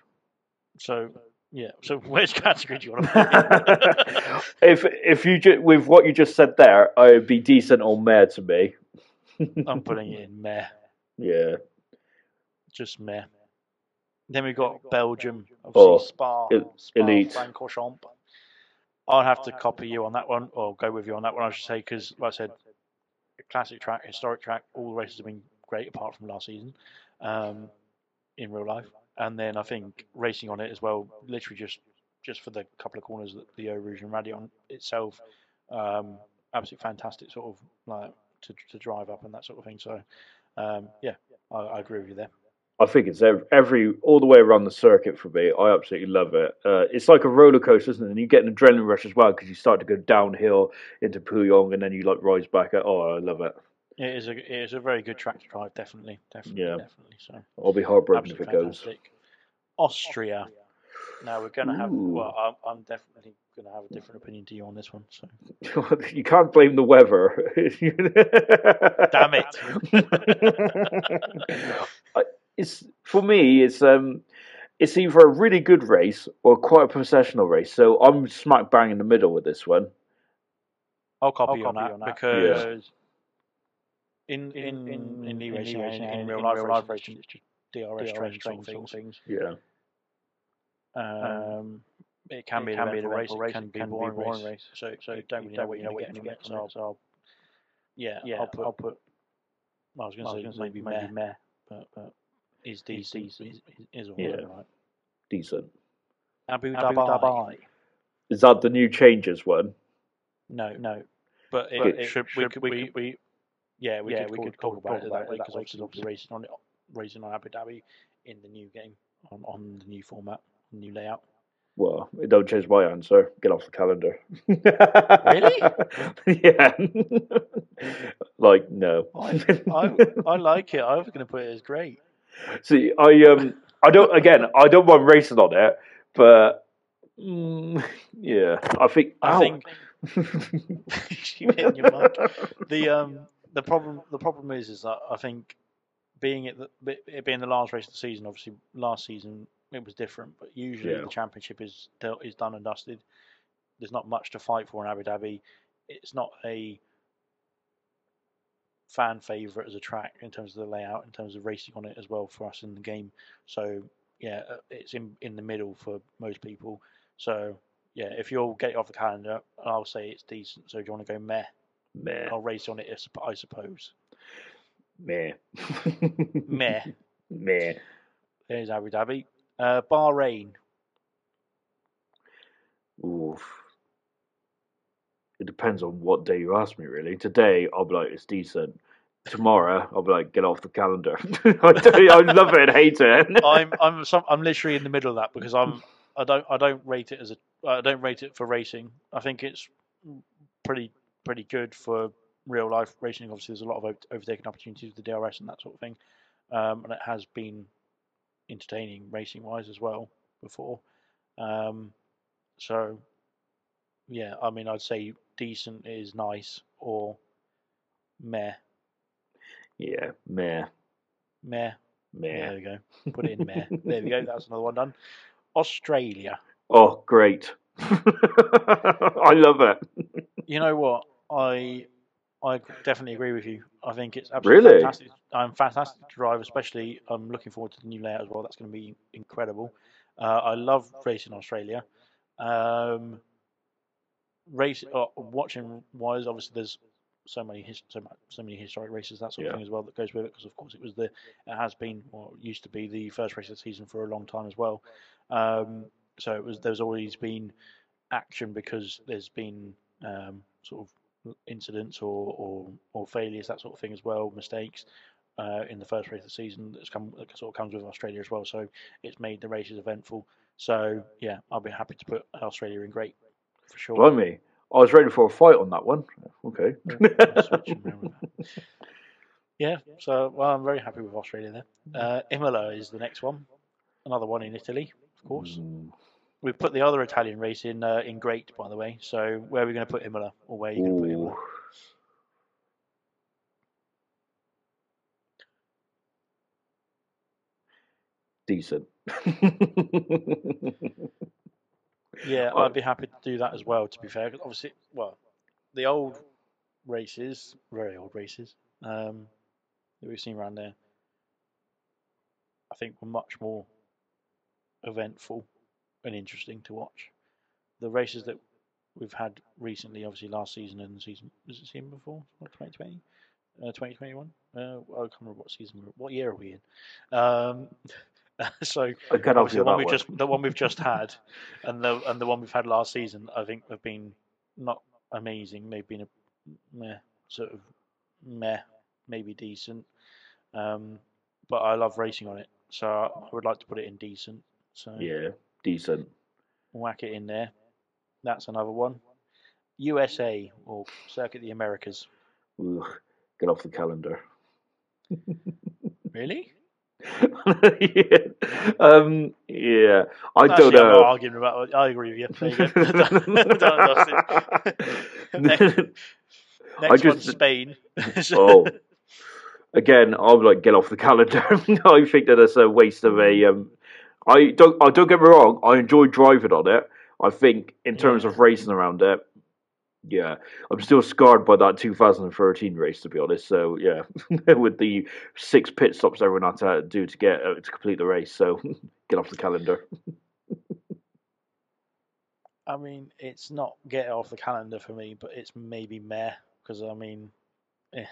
So yeah, so which category do you want to put if if you ju- with what you just said there, I would be decent or meh to me. I'm putting it in meh, Yeah, just meh. Then we've got Belgium, Oh, obviously Spa, el- Spa elite. Francorchamps. I'll have to copy you on that one, or go with you on that one, I should say, because like I said, classic track, historic track, all the races have been great apart from last season, um, in real life. And then I think racing on it as well, literally just just for the couple of corners that the Eau and Raidillon itself, um, absolutely fantastic sort of like to to drive up and that sort of thing. So um, yeah, I, I agree with you there. I think it's every, every all the way around the circuit for me. I absolutely love it. Uh, it's like a roller coaster, isn't it? And you get an adrenaline rush as well because you start to go downhill into Pouhon and then you like rise back. At, oh, I love it. It is a it is a very good track to drive, definitely, definitely, Yeah. definitely. So I'll be heartbroken if absolutely it goes. Austria. Now we're going to have. Ooh. Well, I'm, I'm definitely going to have a different opinion to you on this one. So you can't blame the weather. Damn it! it's for me. It's um, it's either a really good race or quite a professional race. So I'm smack bang in the middle with this one. I'll copy, you on, copy that on that. because in In- in in, in- in, in racing, e-racing in, and real in life racing, it's just DRS, DRS training training sort of things. Yeah, Um, it can It be can be an eventful race, it can be a boring, race. race. So so you don't really know what you're going to get from it. So, so yeah, yeah, I'll put. I'll put I was going was to gonna say say maybe maybe meh, meh. but, but is decent. Is, decent. is, is all Yeah. right. decent. Abu, Abu Dhabi. Dhabi. Is that the new changes one? No, no. But it, it it should, we, should- could, we, we- we, yeah, we yeah, could, we talk, could talk talk- about about that way it because obviously, obviously racing on it, racing on Abu Dhabi in the new game on, on the new format, new layout. Well, it don't change my answer. Get off the calendar. Really? yeah. like no. I, I, I like it. I was going to put it as great. See, I um, I don't. Again, I don't mind racing on it, but mm, yeah, I think. I ow. think you hitting your mic. The um the problem the problem is is that I think being it, the, it being the last race of the season, obviously last season it was different, but usually Yeah. the championship is is done and dusted. There's not much to fight for in Abu Dhabi. It's not a fan favorite as a track in terms of the layout, in terms of racing on it as well for us in the game. So yeah, uh, it's in in the middle for most people. So yeah, if you'll get it off the calendar, I'll say it's decent. So do you want to go meh? Meh, I'll race on it, I suppose. meh, Meh. meh. There's Abu Dhabi. Uh, Bahrain. Oof. It depends on what day you ask me, really. Today, I'll be like, it's decent. Tomorrow, I'll be like, get off the calendar. I, do, I love it and hate it. I'm I'm some, I'm literally in the middle of that because I'm I don't I don't rate it as a I don't rate it for racing. I think it's pretty pretty good for real life racing. Obviously, there's a lot of over- overtaking opportunities with the DRS and that sort of thing, um, and it has been entertaining racing wise as well before. Um, so yeah, I mean, I'd say decent is nice or meh yeah, meh, meh. meh. There we go. Put it in meh. there we go. That's another one done. Australia. Oh, great. I love it. You know what? I I definitely agree with you. I think it's absolutely Really? fantastic. I'm fantastic to drive, especially. I'm looking forward to the new layout as well. That's going to be incredible. Uh, I love racing Australia. Um, race uh, watching wise, obviously there's so many his, so, much, so many historic races that sort of Yeah. thing as well that goes with it because of course it was the it has been or used to be the first race of the season for a long time as well. Um, so it was there's always been action because there's been um, sort of incidents or, or or failures that sort of thing as well, mistakes. Uh, in the first race of the season, that's come that sort of comes with Australia as well. So it's made the races eventful. So yeah, I'll be happy to put Australia in great for sure. Blimey. I was ready for a fight on that one. Okay. I'll switch him around with that. Yeah, so well, I'm very happy with Australia there. Uh, Imola is the next one, another one in Italy, of course. Mm, We've put the other Italian race in uh, in Great, by the way. So where are we going to put Imola, or where are you going to put Imola? Decent. Yeah, I- I'd be happy to do that as well. To be fair, 'cause obviously, well, the old races, very old races um, that we've seen around there, I think were much more eventful and interesting to watch. The races that we've had recently, obviously last season and the season was it season before, what 2020, uh, 2021. Uh, I can't remember what season, we're, what year are we in? Um, so the one we one. just the one we've just had, and the and the one we've had last season, I think have been not amazing. They've been a meh, sort of meh, maybe decent. Um, but I love racing on it, so I would like to put it in decent. So Yeah, decent. whack it in there. That's another one. USA or Circuit the Americas. Ugh, get off the calendar. Really? yeah. Um, yeah. I Actually, don't know. arguing about. it. I agree with you. You go. Done, dusted. Next, I next one's just- Spain. oh. Again, I would like get off the calendar. I think that it's a waste of a. Um, I don't. I don't get me wrong. I enjoy driving on it. I think in terms Yeah. of racing around it, yeah, I'm still scarred by that 2013 race to be honest. So yeah, with the six pit stops everyone had to do to get uh, to complete the race. So get off the calendar. I mean, it's not get off the calendar for me, but it's maybe meh because I mean, eh,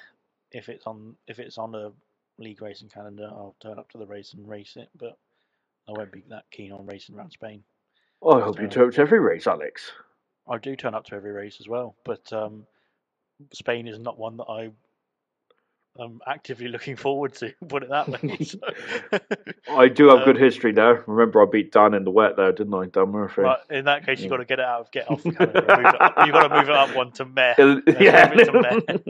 if it's on if it's on a league racing calendar, I'll turn up to the race and race it, but I won't be that keen on racing around Spain. Oh, I hope you turn up to every race, Alex. I do turn up to every race as well, but um, Spain is not one that I am actively looking forward to. Put it that way. so- I do have good Um, history there. Remember, I beat Dan in the wet there, didn't I, Dan Murphy? In that case, you've got to get it out of get off the calendar. and move it up. You've got to move it up one to meh. Yeah. it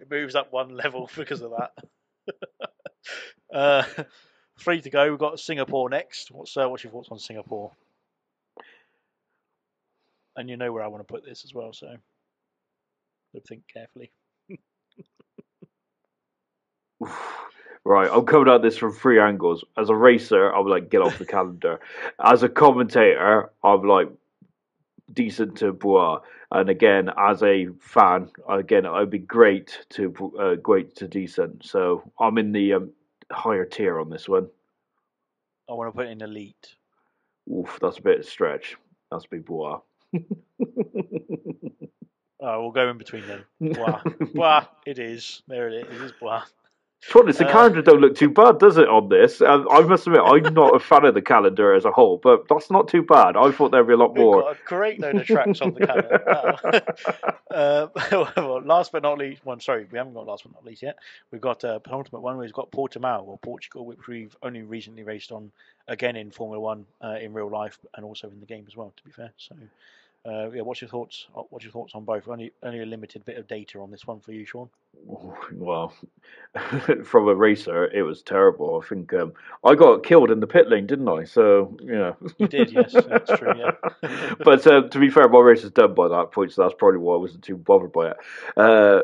it moves up one level because of that. uh, three to go. We've got Singapore next. What's uh, what's your thoughts on Singapore? And you know where I want to put this as well, so think carefully. Right, I'm coming at this from three angles. As a racer, I'm like, get off the calendar. As a commentator, I'm like, decent to Bwoah. And again, as a fan, again, I'd be great to uh, great to decent. So I'm in the um, higher tier on this one. I want to put in elite. Oof, that's a bit of a stretch. That's big Bwoah. Oh, we'll go in between them. Bwoah. Bwoah. It is. There it is. It is Bwoah. To honest, the Uh, calendar don't look too bad, does it, on this? And I must admit, I'm not a fan of the calendar as a whole, but that's not too bad. I thought there'd be a lot We've more. got a great load of tracks on the calendar. Uh, well, last but not least, one sorry, we haven't got last but not least yet. We've got a uh, penultimate one. We've got Portimao or Portugal, which we've only recently raced on again in Formula One uh, in real life and also in the game as well. To be fair, so uh, yeah, what's your thoughts? uh, What's your thoughts on both? Only only a limited bit of data on this one for you, Sean. Well, from a racer, it was terrible. I think um, I got killed in the pit lane, didn't I? So, yeah. You did, yes, that's true. Yeah, but uh, to be fair, my race is done by that point, so that's probably why I wasn't too bothered by it. Uh,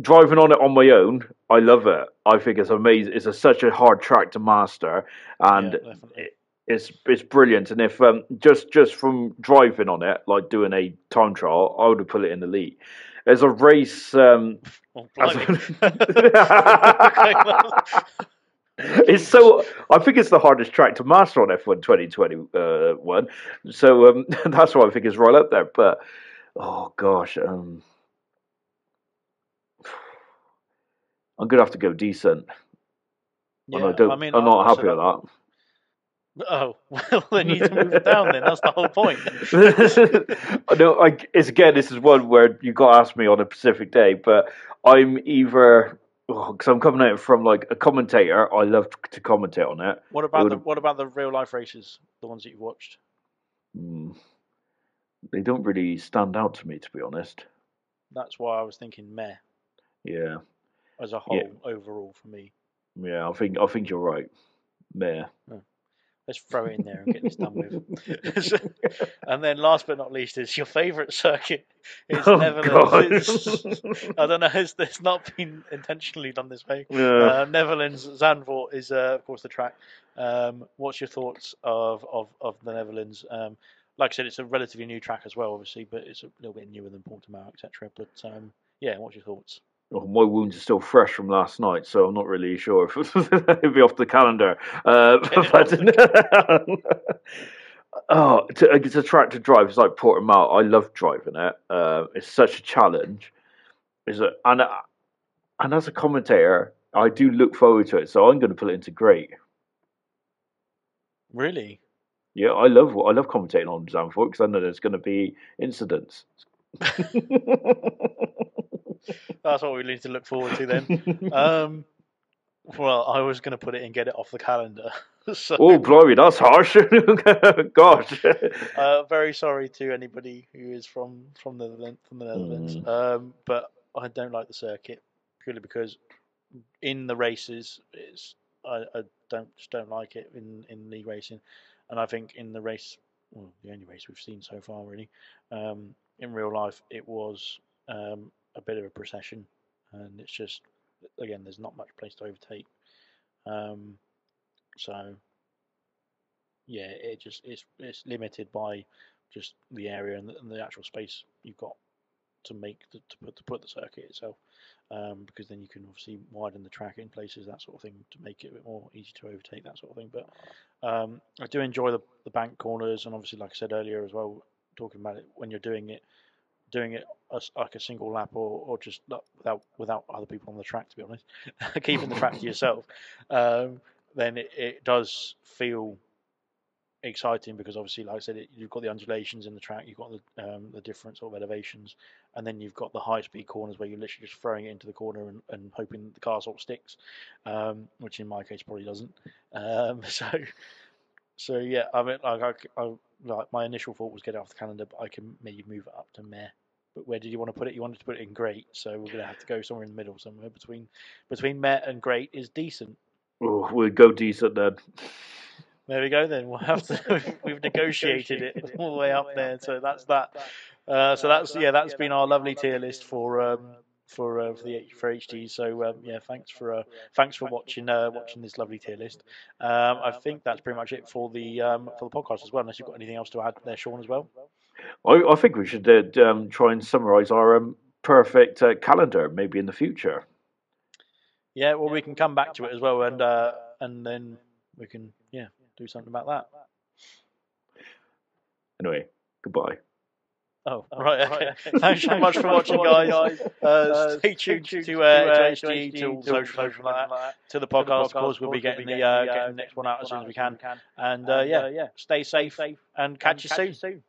driving on it on my own, I love it. I think it's amazing. It's a, such a hard track to master, and yeah, definitely. It's it's brilliant. And if um, just just from driving on it, like doing a time trial, I would have put it in elite. There's a race. Um, Oh, it's so. I think it's the hardest track to master on F1 2021. So um, that's why I think it's right up there. But oh gosh, um, I'm gonna have to go decent. and I don't. I mean, I'm not happy with that. Oh well, then you need to move it down. Then that's the whole point. no, I, it's again. This is one where you've got to ask me on a specific day, but I'm either because oh, I'm coming out from like a commentator. I love to commentate on it. What about it the what about the real life races? The ones that you've watched? Mm, they don't really stand out to me, to be honest. That's why I was thinking meh. Yeah. As a whole, yeah. overall, for me. Yeah, I think I think you're right. Meh. Oh. Let's throw it in there and get this done with. and then, last but not least, is your favourite circuit is oh, Netherlands. I don't know. It's, it's, not been intentionally done this way. Yeah. Uh, Netherlands Zandvoort is, uh, of course, the track. Um, what's your thoughts of of, of the Netherlands? Um, like I said, it's a relatively new track as well, obviously, but it's a little bit newer than Portimao, etc. But um, yeah, what's your thoughts? Oh, my wounds are still fresh from last night, so I'm not really sure if it'll be off the calendar. Uh, but, oh, to, it's a track to drive. It's like Portimao. I love driving it. Uh, it's such a challenge. Is it? And and as a commentator, I do look forward to it. So I'm going to put it into great. Really? Yeah, I love I love commentating on Zandvoort because I know there's going to be incidents. That's what we need to look forward to then. Um, well, I was going to put it and get it off the calendar. so, oh, glory, that's harsh. Gosh. Uh, very sorry to anybody who is from from the from the Netherlands, mm. um, but I don't like the circuit purely because in the races, it's I, I don't just don't like it in in the racing, and I think in the race, well, the only race we've seen so far really, um, in real life, it was um, a bit of a procession, and it's just again there's not much place to overtake. Um, so yeah, it just it's it's limited by just the area and the, and the actual space you've got to make the, to put to put the circuit itself, um, because then you can obviously widen the track in places that sort of thing to make it a bit more easy to overtake that sort of thing. But um, I do enjoy the the bank corners and obviously like I said earlier as well, talking about it when you're doing it doing it as like a single lap or, or just without without other people on the track to be honest. Keeping the track to yourself. Um, then it, it, does feel exciting because obviously like I said it, you've got the undulations in the track you've got the um, the different sort of elevations and then you've got the high speed corners where you're literally just throwing it into the corner and, and hoping the car sort of sticks um, which in my case probably doesn't. Um, so so yeah I mean like I, I like my initial thought was get it off the calendar, but I can maybe move it up to meh. But where did you want to put it? You wanted to put it in great, so we're gonna have to go somewhere in the middle, somewhere between between met and great is decent. Oh, we'll go decent then. There we go. Then we'll have to. we've negotiated it all the way up there, so that's that. Uh, so that's yeah, that's been our lovely tier list for um, for uh, for the for HD. So um, yeah, thanks for uh, thanks for watching uh, watching this lovely tier list. Um, I think that's pretty much it for the um, for the podcast as well. Unless you've got anything else to add there, Sean, as well. I, I think we should uh, um, try and summarise our um, perfect uh, calendar maybe in the future. Yeah, well, we can come back to it as well, and uh, and then we can yeah do something about that. Anyway, goodbye. Oh, oh, right. Okay. Thanks so much for watching, guys. Uh, uh, stay tuned to, to, uh, to to all social, social like that, to the podcast. Of course, we'll be getting the uh, getting the next one out as soon as we can. And uh, yeah, yeah, stay safe and catch you soon.